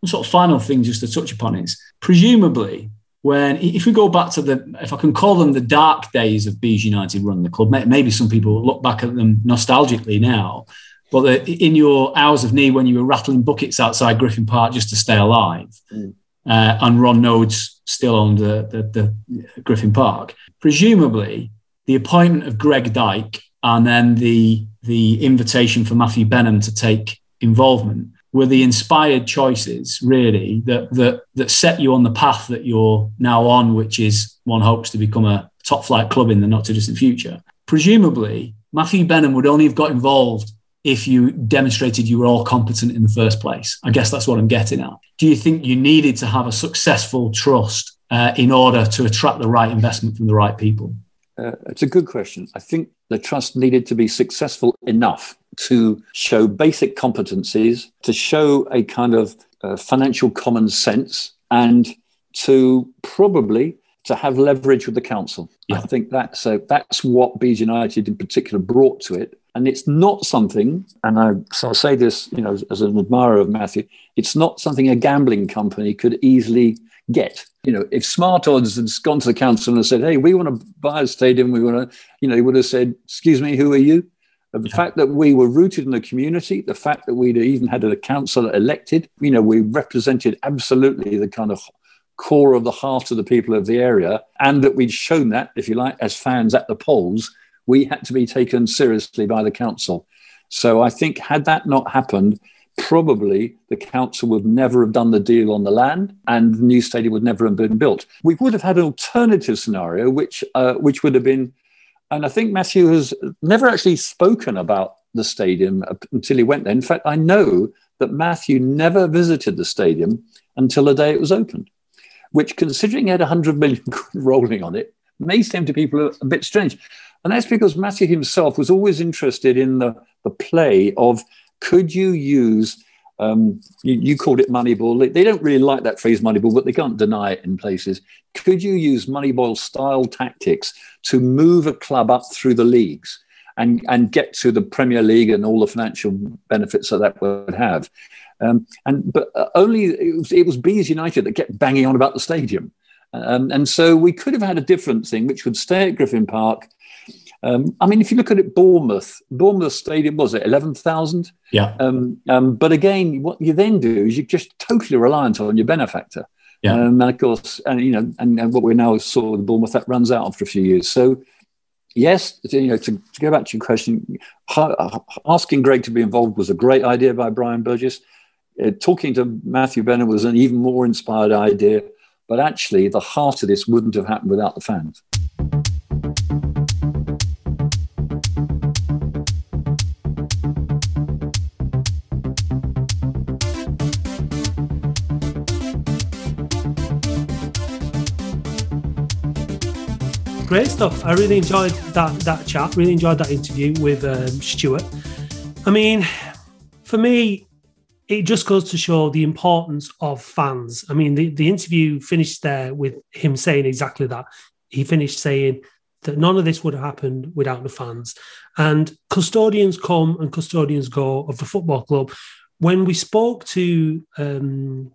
One sort of final thing just to touch upon is presumably when if we go back to the if I can call them the dark days of Bees United running the club, maybe some people look back at them nostalgically now but the, in your hours of need when you were rattling buckets outside Griffin Park just to stay alive, mm. uh, and Ron Noades still owned the, the, the, Griffin Park, presumably the appointment of Greg Dyke and then the the invitation for Matthew Benham to take involvement were the inspired choices really that that that set you on the path that you're now on, which is one hopes to become a top flight club in the not too distant future. Presumably, Matthew Benham would only have got involved if you demonstrated you were all competent in the first place. I guess that's what I'm getting at. Do you think you needed to have a successful trust uh, in order to attract the right investment from the right people? Uh, it's a good question. I think the trust needed to be successful enough to show basic competencies, to show a kind of uh, financial common sense, and to probably to have leverage with the council. Yeah. I think that's uh, that's what Bees United in particular brought to it and it's not something, and I, say this, you know, as an admirer of Matthew, it's not something a gambling company could easily get. You know, if Smart Odds had gone to the council and said, "Hey, we want to buy a stadium," we want to, you know, he would have said, "Excuse me, who are you?" The yeah. fact that we were rooted in the community, the fact that we'd even had a councillor elected, you know, we represented absolutely the kind of core of the heart of the people of the area, and that we'd shown that, if you like, as fans at the polls, we had to be taken seriously by the council. So I think, had that not happened, probably the council would never have done the deal on the land and the new stadium would never have been built. We would have had an alternative scenario, which, uh, which would have been, and I think Matthew has never actually spoken about the stadium until he went there. In fact, I know that Matthew never visited the stadium until the day it was opened, which, considering he had 100 million rolling on it, may seem to people a bit strange. And that's because Matthew himself was always interested in the, the play of could you use, um, you, you, called it Moneyball. They, don't really like that phrase Moneyball, but they can't deny it in places. Could you use Moneyball style tactics to move a club up through the leagues and, and get to the Premier League and all the financial benefits that that would have? Um, and but uh, only it was, it was Bees United that kept banging on about the stadium. Um, and so we could have had a different thing, which would stay at Griffin Park, um, I mean, if you look at it, Bournemouth, Bournemouth Stadium was it eleven thousand? Yeah. Um, um, but again, what you then do is you're just totally reliant on your benefactor. Yeah. Um, and of course, and you know, and, and what we now saw with Bournemouth that runs out after a few years. So, yes, you know, to, to, go back to your question, asking Greg to be involved was a great idea by Brian Burgess. Uh, talking to Matthew Benham was an even more inspired idea. But actually, the heart of this wouldn't have happened without the fans. Great stuff. I really enjoyed that that chat. Really enjoyed that interview with um, Stewart. I mean, for me, it just goes to show the importance of fans. I mean, the, the interview finished there with him saying exactly that. He finished saying that none of this would have happened without the fans. And custodians come and custodians go of the football club. When we spoke to um,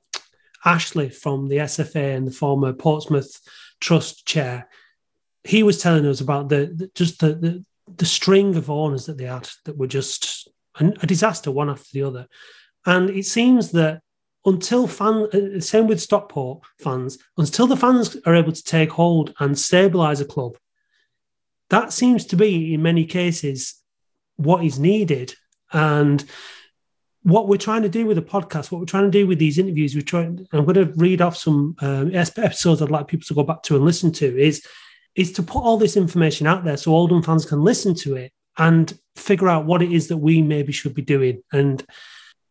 Ashley from the SFA and the former Portsmouth Trust chair, he was telling us about the, the just the, the, the string of owners that they had that were just a, a disaster one after the other, and it seems that until fan uh, same with Stockport fans until the fans are able to take hold and stabilize a club, that seems to be in many cases what is needed and what we're trying to do with the podcast, what we're trying to do with these interviews, we're trying. I'm going to read off some um, episodes I'd like people to go back to and listen to. Is is to put all this information out there so Oldham fans can listen to it and figure out what it is that we maybe should be doing. And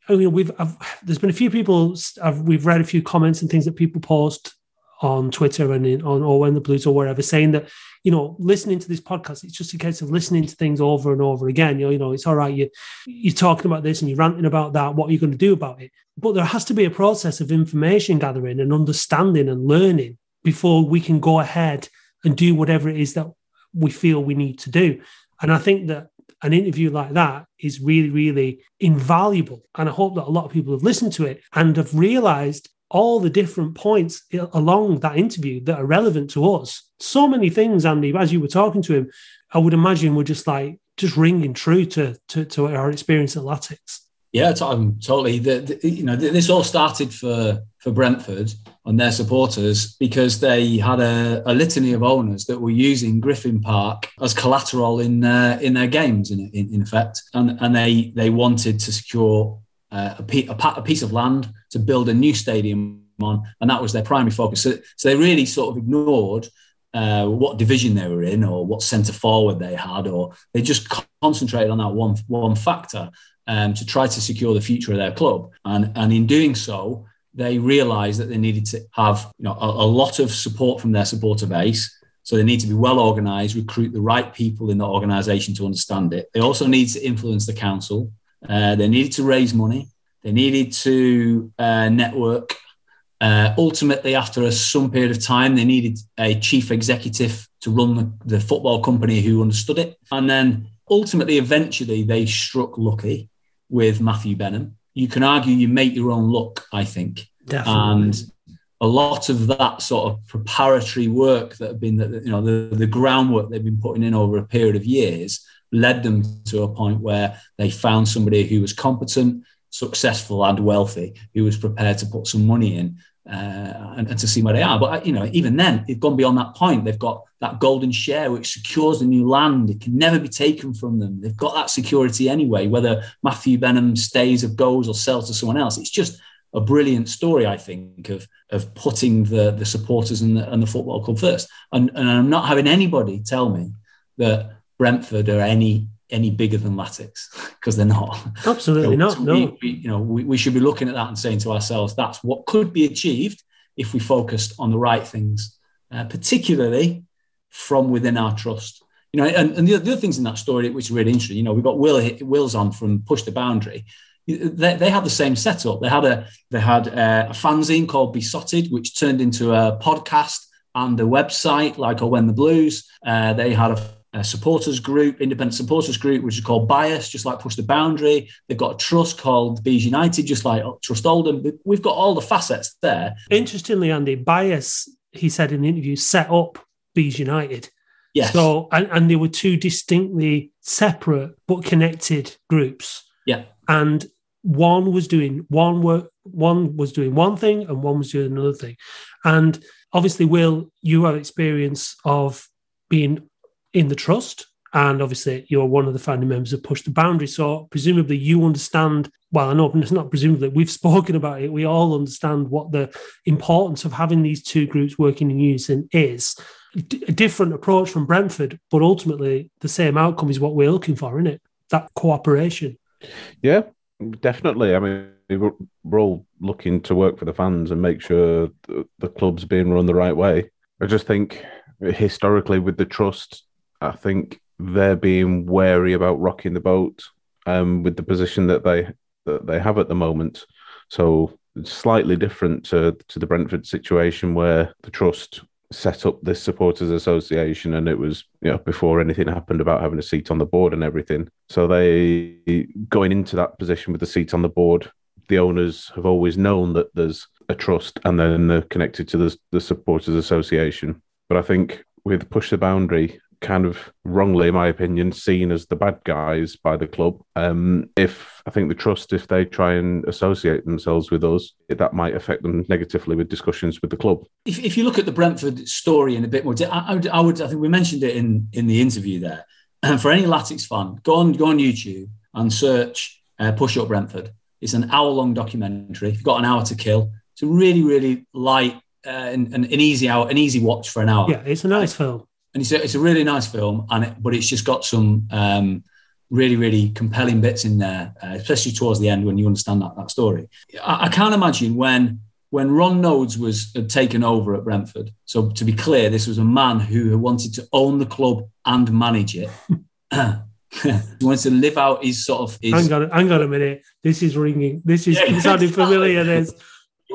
oh, I mean, we've I've, there's been a few people I've, we've read a few comments and things that people post on Twitter and in, on or when the Blues or wherever saying that you know listening to this podcast it's just a case of listening to things over and over again. You know, you know it's all right. You you're talking about this and you're ranting about that. What are you going to do about it? But there has to be a process of information gathering and understanding and learning before we can go ahead and do whatever it is that we feel we need to do. And I think that an interview like that is really, really invaluable. And I hope that a lot of people have listened to it and have realized all the different points along that interview that are relevant to us. So many things, Andy, as you were talking to him, I would imagine were just like just ringing true to to, to our experience at Latics. Yeah, I'm totally. The, the, you know, this all started for for Brentford and their supporters because they had a, a, litany of owners that were using Griffin Park as collateral in uh, in their games, in, in, in, effect, and and they they wanted to secure uh, a, a, piece of land to build a new stadium on, and that was their primary focus. So, so they really sort of ignored. Uh, what division they were in, or what centre forward they had, or they just concentrated on that one one factor um, to try to secure the future of their club. And, and in doing so, they realised that they needed to have you know, a, a lot of support from their supporter base. So they need to be well organised, recruit the right people in the organisation to understand it. They also need to influence the council. Uh, they needed to raise money. They needed to uh, network. Uh, ultimately, after a, some period of time, they needed a chief executive to run the, the football company who understood it. And then ultimately, eventually, they struck lucky with Matthew Benham. You can argue you make your own luck, I think. Definitely. And a lot of that sort of preparatory work that have been, that you know, the, the groundwork they've been putting in over a period of years led them to a point where they found somebody who was competent, successful, and wealthy, who was prepared to put some money in Uh, and, and, to see where they are. But uh, you know, even then, they've gone beyond that point. They've got that golden share which secures the new land. It can never be taken from them. They've got that security anyway. Whether Matthew Benham stays or goes or sells to someone else, it's just a brilliant story, I think, of of putting the the supporters and the, and the football club first. And, and I'm not having anybody tell me that Brentford are any any bigger than Latics because they're not. Absolutely not. No, we, you know, we, we should be looking at that and saying to ourselves, that's what could be achieved if we focused on the right things, uh, particularly from within our trust. You know, and, and the, the, other things in that story which is really interesting. You know, we've got Will Wills on from Push the Boundary. They, they had the same setup. They had a they had a, a fanzine called Beesotted, which turned into a podcast and a website like Oh When the Blues. Uh, they had a a supporters group, independent supporters group, which is called Bias, just like Push the Boundary. They've got a trust called Bees United, just like uh, Trust Oldham. We've got all the facets there. Interestingly, Andy, Bias, he said in the interview, set up Bees United. Yes. So, and, and they were two distinctly separate but connected groups. Yeah. And one was doing one work, one was doing one thing, and one was doing another thing. And obviously, Will, you have experience of being in the trust. And obviously, you're one of the founding members of Push the Boundary. So, presumably, you understand. Well, I know it's not presumably, we've spoken about it. We all understand what the importance of having these two groups working in unison is. D- a different approach from Brentford, but ultimately, the same outcome is what we're looking for, isn't it? That cooperation. Yeah, definitely. I mean, we're all looking to work for the fans and make sure the club's being run the right way. I just think historically with the trust, I think they're being wary about rocking the boat um, with the position that they that they have at the moment. So it's slightly different to to the Brentford situation where the trust set up this supporters association and it was you know before anything happened about having a seat on the board and everything so they going into that position with the seat on the board the owners have always known that there's a trust and then they're connected to the, the supporters association but i think with push the boundary kind of wrongly, in my opinion, seen as the bad guys by the club. Um, if I think the trust, if they try and associate themselves with us, that might affect them negatively with discussions with the club. If, if you look at the Brentford story in a bit more, I, I, would, I would, I think we mentioned it in in the interview there. And for any Latics fan, go on, go on YouTube and search uh, "Push Up Brentford." It's an hour-long documentary. If you've got an hour to kill, it's a really, really light uh, and, and, an easy hour, an easy watch for an hour. Yeah, it's a nice film and it's a, it's a really nice film, and it, but it's just got some um, really really compelling bits in there, uh, especially towards the end when you understand that that story. I, I can't imagine when when Ron Noades was taken over at Brentford. So to be clear, this was a man who wanted to own the club and manage it. he wants to live out his sort of. His... Hang on, hang on a minute. This is ringing. This is yeah, sounding familiar. This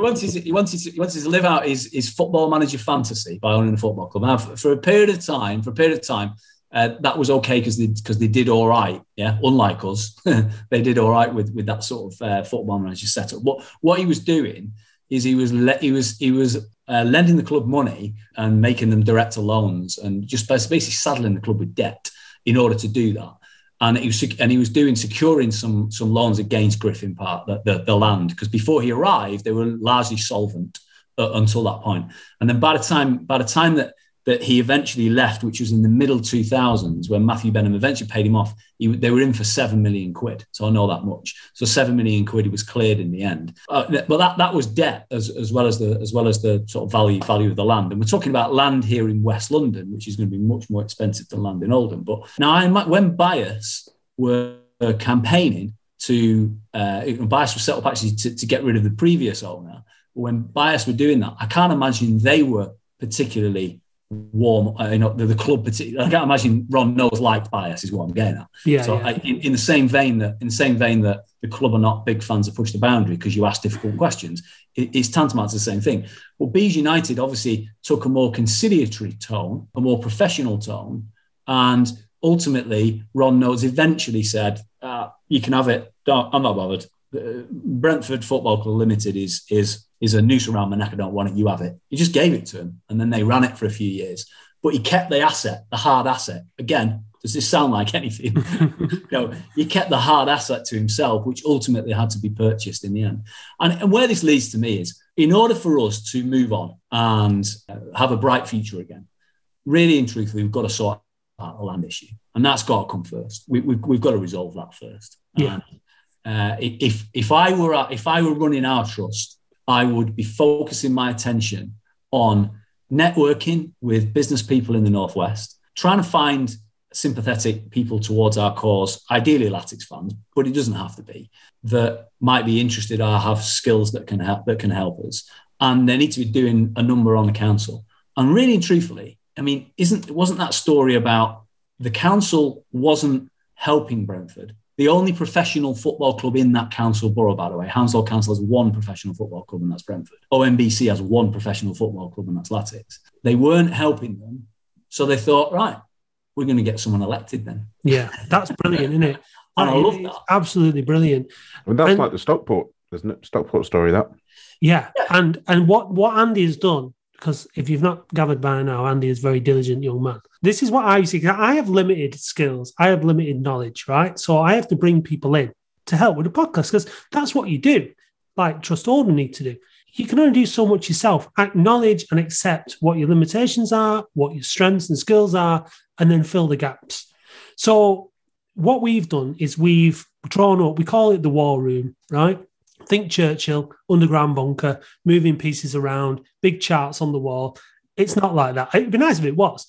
he wanted, he wanted, to, he wanted to live out his, his football manager fantasy by owning a football club. Now, for, for a period of time, for a period of time, uh, that was okay because they because they did all right. Yeah, unlike us, they did all right with with that sort of uh, football manager setup. What what he was doing is he was le- he was he was uh, lending the club money and making them director loans and just basically saddling the club with debt in order to do that and he was and he was doing securing some some loans against Griffin Park, the, the, the land, because before he arrived, they were largely solvent uh, until that point. And then by the time by the time that that he eventually left, which was in the middle 2000s, when Matthew Benham eventually paid him off. He, they were in for seven million quid, so I know that much. So seven million quid, was cleared in the end. Uh, but that, that was debt as, as well as the as well as the sort of value value of the land. And we're talking about land here in West London, which is going to be much more expensive than land in Oldham. But now, I, when Bias were campaigning to uh, Bias was set up actually to, to get rid of the previous owner. When Bias were doing that, I can't imagine they were particularly warm, uh, you know, the, the club particularly. I can't imagine Ron Noades liked bias is what I'm getting at. Yeah. So yeah. I, in, in, the same vein that in the same vein that the club are not big fans of push the boundary because you ask difficult questions, it, it's tantamount to the same thing. Well, Bees United obviously took a more conciliatory tone, a more professional tone, and ultimately Ron Noades eventually said, uh, "You can have it. Don't, I'm not bothered." Uh, Brentford Football Club Limited is is is a noose around my neck. I don't want it. You have it. He just gave it to him, and then they ran it for a few years. But he kept the asset, the hard asset. Again, does this sound like anything? you know, he kept the hard asset to himself, which ultimately had to be purchased in the end. And, and where this leads to me is, in order for us to move on and uh, have a bright future again, really and truthfully, we've got to sort out the land issue, and that's got to come first. We, have we, got to resolve that first. Yeah. uh, if if I were if I were running our trust, I would be focusing my attention on networking with business people in the Northwest, trying to find sympathetic people towards our cause, ideally Latics fans, but it doesn't have to be, that might be interested or have skills that can help that can help us. And they need to be doing a number on the council. And really and truthfully, I mean, isn't wasn't that story about the council wasn't helping Brentford? The only professional football club in that council borough, by the way. Hounslow Council has one professional football club, and that's Brentford. OMBC has one professional football club, and that's Latics. They weren't helping them. So they thought, right, we're going to get someone elected then. Yeah, that's brilliant, isn't it? And I love that. Absolutely brilliant. I mean, that's and, like the Stockport, isn't it? Stockport story, that. Yeah. yeah. And and what, what Andy has done, because if you've not gathered by now, Andy is a very diligent young man this is what I see. I have limited skills, I have limited knowledge, right? So I have to bring people in to help with the podcast because that's what you do. Like Trust Oldham need to do. You can only do so much yourself. Acknowledge and accept what your limitations are, what your strengths and skills are, and then fill the gaps. So what we've done is we've drawn up, we call it the war room, right? Think Churchill, underground bunker, moving pieces around, big charts on the wall. It's not like that. It'd be nice if it was.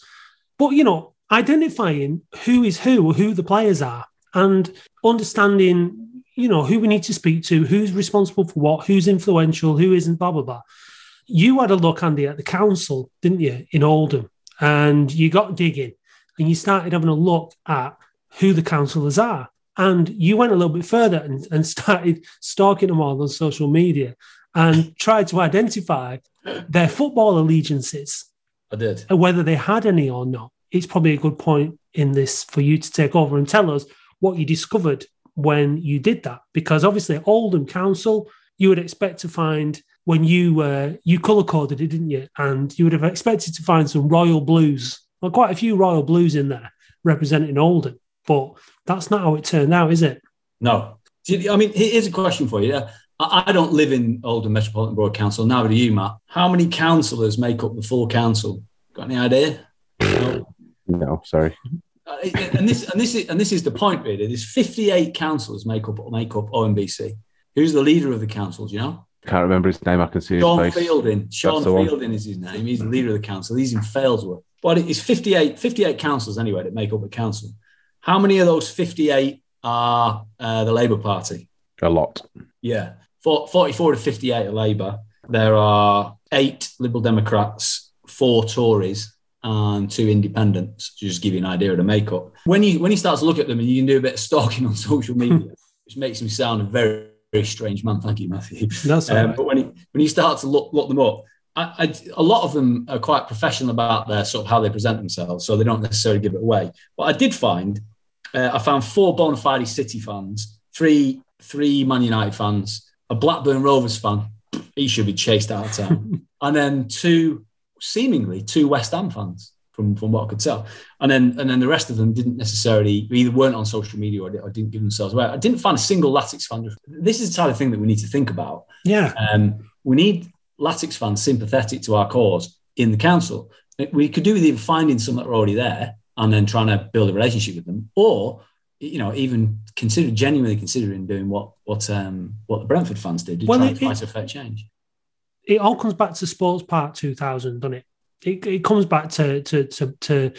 But, you know, identifying who is who, who the players are, and understanding, you know, who we need to speak to, who's responsible for what, who's influential, who isn't, blah, blah, blah. You had a look, Andy, at the council, didn't you, in Oldham? And you got digging and you started having a look at who the councillors are. And you went a little bit further and, and started stalking them all on social media and tried to identify their football allegiances. I did. And whether they had any or not. It's probably a good point in this for you to take over and tell us what you discovered when you did that. Because obviously, Oldham Council, you would expect to find when you uh, you color coded it, didn't you? And you would have expected to find some royal blues, well, quite a few royal blues in there representing Oldham. But that's not how it turned out, is it? No. I mean, here's a question for you. I don't live in Oldham Metropolitan Borough Council. Now do you, Matt. How many councillors make up the full council? Got any idea? No, no sorry. Uh, and this and this is and this is the point really. There's 58 councillors make up make up OMBC. Who's the leader of the council? Do you know? Can't remember his name. I can see Sean his face. Fielding. Sean Fielding is his name. He's the leader of the council. He's in Failsworth. But it's 58, 58 councillors anyway that make up the council. How many of those 58 are uh, the Labour Party? A lot. Yeah. 44 to 58 are Labour. There are eight Liberal Democrats, four Tories, and two independents, to just give you an idea of the makeup. When you when you start to look at them and you can do a bit of stalking on social media, which makes them sound a very, very strange man. Thank you, Matthew. That's um, right. But when you, when you start to look look them up, I, I, a lot of them are quite professional about their sort of how they present themselves, so they don't necessarily give it away. But I did find, uh, I found four bona fide City fans, three three Man United fans, a Blackburn Rovers fan, he should be chased out of town, and then two seemingly two West Ham fans from, from what I could tell, and then and then the rest of them didn't necessarily either weren't on social media or, or didn't give themselves away. I didn't find a single Latics fan. This is the type of thing that we need to think about. Yeah, um, we need Latics fans sympathetic to our cause in the council. We could do with either finding some that are already there and then trying to build a relationship with them, or you know, even consider genuinely considering doing what what um, what the Brentford fans did to well, try, it, to affect change. It all comes back to Sports Park 2000, doesn't it? It, it comes back to, to to to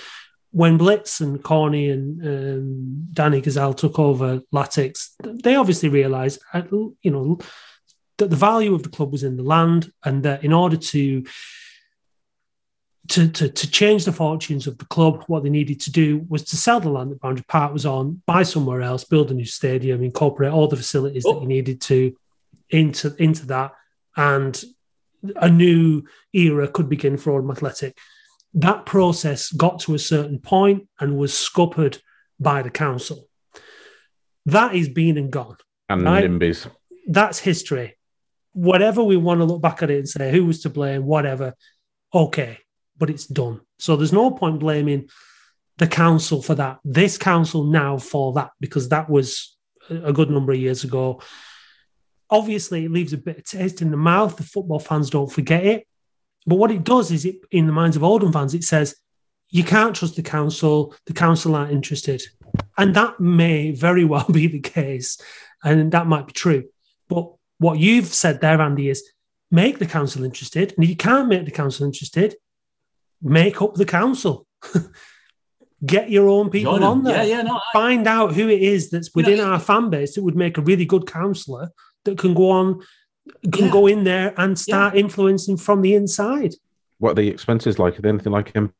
when Blitz and Corney and um, Danny Gazal took over Latics. They obviously realised, uh, you know, that the value of the club was in the land, and that in order to to, to, to change the fortunes of the club, what they needed to do was to sell the land that Boundary Park was on, buy somewhere else, build a new stadium, incorporate all the facilities oh. that you needed to into into that, and a new era could begin for Oldham Athletic. That process got to a certain point and was scuppered by the council. That is been and gone. And right? NIMBYs. That's history. Whatever we want to look back at it and say who was to blame, whatever, okay but it's done. So there's no point blaming the council for that. This council now for that because that was a good number of years ago. Obviously, it leaves a bit of taste in the mouth. The football fans don't forget it. But what it does is, it in the minds of Oldham fans, it says you can't trust the council. The council aren't interested, and that may very well be the case, and that might be true. But what you've said there, Andy, is make the council interested, and if you can't make the council interested, make up the council. Get your own people Join on there. Yeah, yeah, no, I... Find out who it is that's within you know, our fan base that would make a really good counsellor that can go on, can yeah. go in there and start yeah. influencing from the inside. What are the expenses like? Are they anything like him?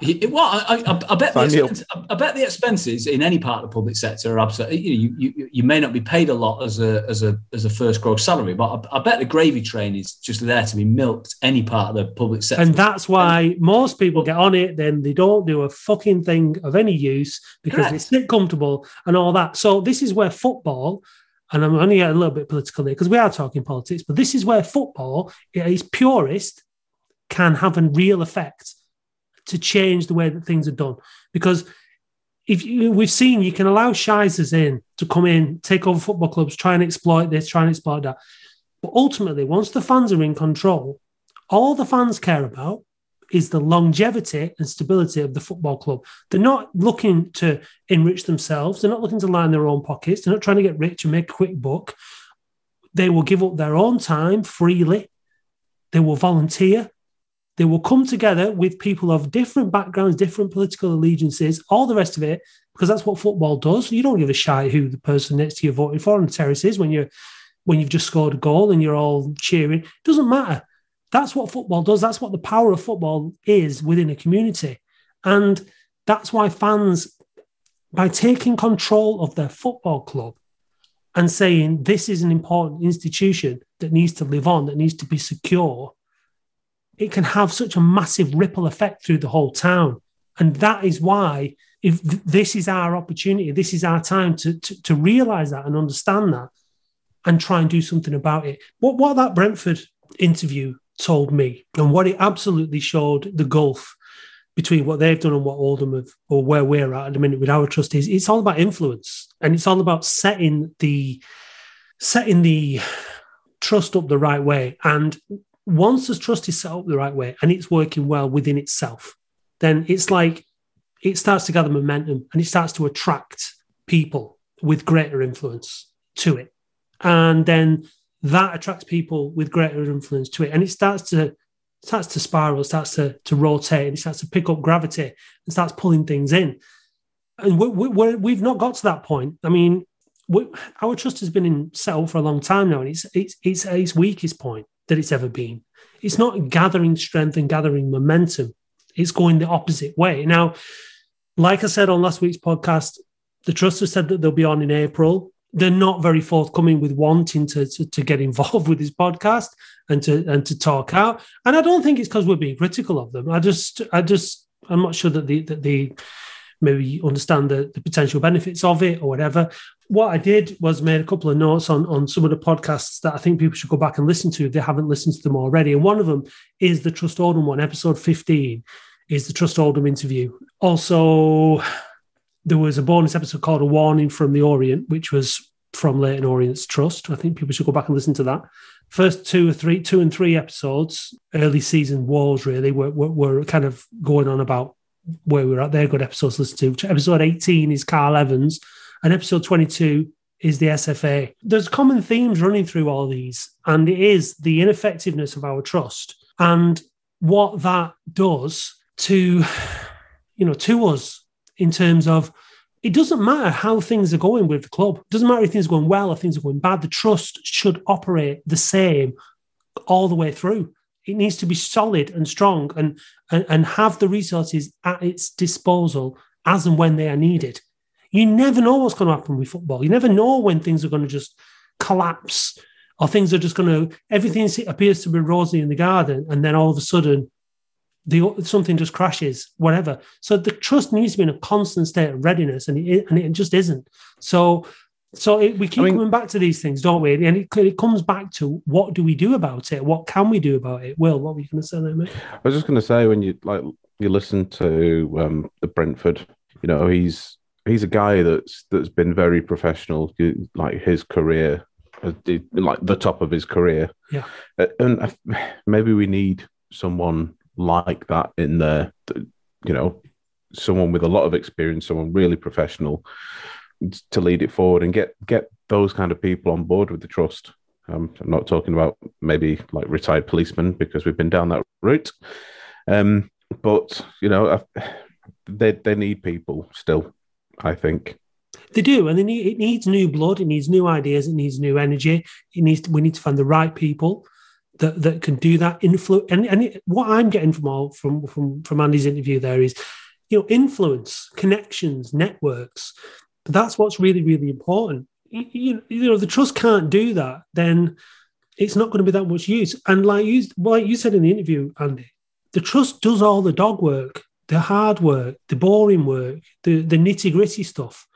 Well, I, I, I bet the expense, I bet the expenses in any part of the public sector are absolutely. You, you, you may not be paid a lot as a as a as a first gross salary, but I, I, bet the gravy train is just there to be milked any part of the public sector. And that's why most people get on it. Then they don't do a fucking thing of any use because Correct. they sit comfortable and all that. So this is where football. And I'm only a little bit political here because we are talking politics, but this is where football, at its purest, can have a real effect to change the way that things are done. Because if you, we've seen, you can allow shizers in to come in, take over football clubs, try and exploit this, try and exploit that. But ultimately, once the fans are in control, all the fans care about is the longevity and stability of the football club. They're not looking to enrich themselves. They're not looking to line their own pockets. They're not trying to get rich and make a quick buck. They will give up their own time freely. They will volunteer. They will come together with people of different backgrounds, different political allegiances, all the rest of it, because that's what football does. You don't give a shit who the person next to you voted for on the terrace is when you're when you've just scored a goal and you're all cheering. It doesn't matter. That's what football does. That's what the power of football is within a community. And that's why fans, by taking control of their football club and saying this is an important institution that needs to live on, that needs to be secure, it can have such a massive ripple effect through the whole town. And that is why, if this is our opportunity, this is our time to, to, to realize that and understand that and try and do something about it. What, what that Brentford interview told me and what it absolutely showed the gulf between what they've done and what Oldham have, or where we're at at the minute with our trustees. It's all about influence and it's all about setting the setting the trust up the right way. And once this trust is set up the right way and it's working well within itself, then it's like it starts to gather momentum and it starts to attract people with greater influence to it. And then that attracts people with greater influence to it, and it starts to starts to spiral, starts to to rotate, it starts to pick up gravity, and starts pulling things in. And we we have not got to that point. I mean, our trust has been in settle for a long time now, and it's it's it's its weakest point that it's ever been. It's not gathering strength and gathering momentum. It's going the opposite way. Now, like I said on last week's podcast, the trust has said that they'll be on in April they're not very forthcoming with wanting to, to, to get involved with this podcast and to and to talk out. And I don't think it's because we're being critical of them. I just I just I'm not sure that the that they maybe understand the, the potential benefits of it or whatever. What I did was made a couple of notes on, on some of the podcasts that I think people should go back and listen to if they haven't listened to them already. And one of them is the Trust Oldham one, episode 15 is the Trust Oldham interview. Also, there was a bonus episode called A Warning from the Orient, which was from Leyton Orient's Trust. I think people should go back and listen to that. First two or three, two and three episodes, early season wars really were, were, were kind of going on about where we are at. They're good episodes to listen to. Episode 18 is Carl Evans, and episode 22 is the SFA. There's common themes running through all these, and it is the ineffectiveness of our trust and what that does to, you know, to us in terms of it doesn't matter how things are going with the club. It doesn't matter if things are going well or things are going bad. The trust should operate the same all the way through. It needs to be solid and strong and, and, and have the resources at its disposal as and when they are needed. You never know what's going to happen with football. You never know when things are going to just collapse or things are just going to, everything appears to be rosy in the garden. And then all of a sudden, the something just crashes, whatever. So the trust needs to be in a constant state of readiness, and it and it just isn't. So so it, we keep I mean, coming back to these things, don't we? And it, it comes back to what do we do about it? What can we do about it? Will, what were you going to say there, mate? I was just going to say when you like you listen to um, the Brentford, you know, he's he's a guy that's that's been very professional, like his career, uh, like the top of his career. Yeah, uh, and uh, maybe we need someone like that in there. You know, someone with a lot of experience, someone really professional to lead it forward and get get those kind of people on board with the trust. Um, I'm not talking about maybe like retired policemen because we've been down that route. Um, but you know, they they need people still. I think they do, and they need, it needs new blood. It needs new ideas. It needs new energy. It needs to, we need to find the right people that that can do that influence. And, and it, what I'm getting from all from from from Andy's interview there is, you know, influence, connections, networks. That's what's really really important. You, you know, the trust can't do that. Then it's not going to be that much use. And like you like you said in the interview, Andy, the trust does all the dog work, the hard work, the boring work, the the nitty gritty stuff.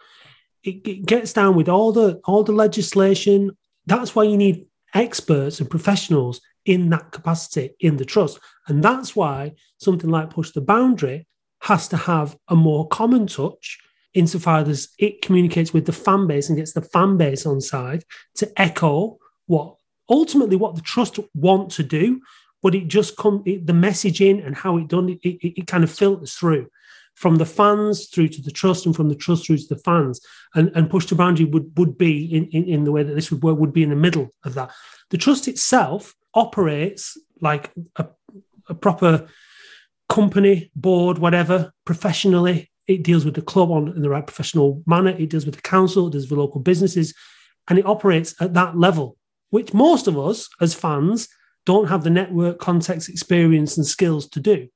It, it gets down with all the all the legislation. That's why you need experts and professionals in that capacity in the trust. And that's why something like Push the Boundary has to have a more common touch insofar as it communicates with the fan base and gets the fan base on side to echo what ultimately what the trust want to do, but it just come it, the messaging and how it done it, it, it kind of filters through from the fans through to the trust and from the trust through to the fans. And and push the boundary would would be in, in, in the way that this would work would be in the middle of that. The trust itself operates like a, a proper company board whatever professionally it deals with the club on in the right professional manner it deals with the council it deals with local businesses and it operates at that level which most of us as fans don't have the network context experience and skills to do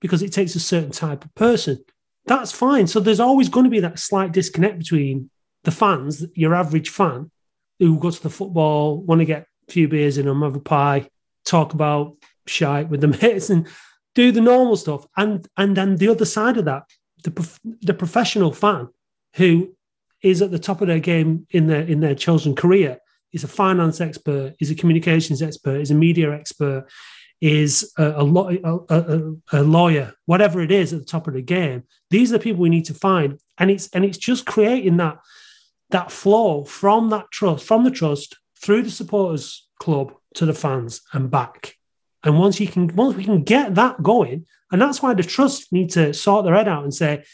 because it takes a certain type of person. That's fine. So there's always going to be that slight disconnect between the fans, your average fan, who goes to the football, want to get a few beers in them, have a pie, talk about shite with the mates, and do the normal stuff. And and then the other side of that, the the professional fan who is at the top of their game in their in their chosen career is a finance expert, is a communications expert, is a media expert, is a, a, a, a, lawyer, whatever it is at the top of the game. These are the people we need to find, and it's and it's just creating that that flow from that trust, from the trust through the supporters club to the fans and back. And once you can, once we can get that going, and that's why the trust need to sort their head out and say,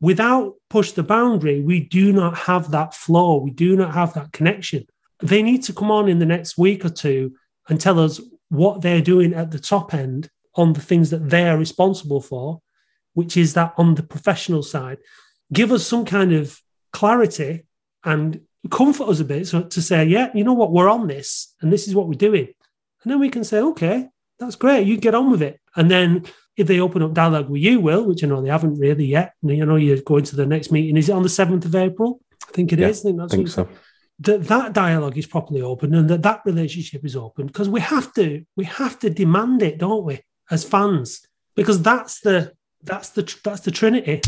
without push the boundary, we do not have that flow, we do not have that connection. They need to come on in the next week or two and tell us what they're doing at the top end on the things that they're responsible for, which is that on the professional side, give us some kind of clarity and comfort us a bit so to say, yeah, you know what, we're on this and this is what we're doing. And then we can say, okay, that's great, you get on with it. And then if they open up dialogue with you, Will, which I know they haven't really yet, you know, you're going to the next meeting. Is it on the 7th of April? I think it yeah, is. I think, that's I think so that that dialogue is properly open and that that relationship is open because we have to we have to demand it don't we as fans because that's the that's the that's the trinity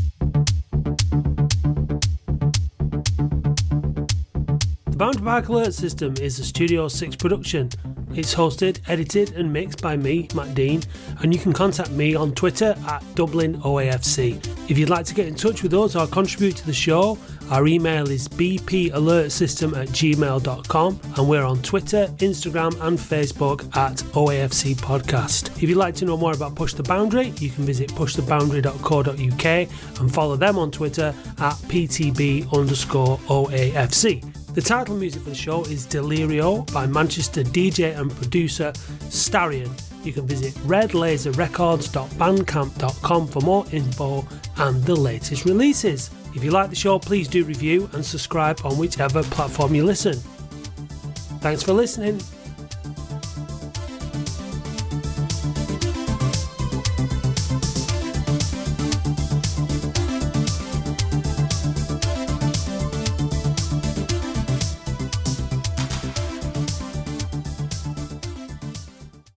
the boundary park alert system is a studio 6 production it's hosted, edited, and mixed by me, Matt Dean, and you can contact me on Twitter at Dublin OAFC. If you'd like to get in touch with us or contribute to the show, our email is bpalertsystem at gmail.com, and we're on Twitter, Instagram, and Facebook at OAFC Podcast. If you'd like to know more about Push the Boundary, you can visit pushtheboundary.co.uk and follow them on Twitter at PTB underscore OAFC. The title music for the show is Delirio by Manchester DJ and producer Starion. You can visit redlaserrecords.bandcamp.com for more info and the latest releases. If you like the show, please do review and subscribe on whichever platform you listen. Thanks for listening.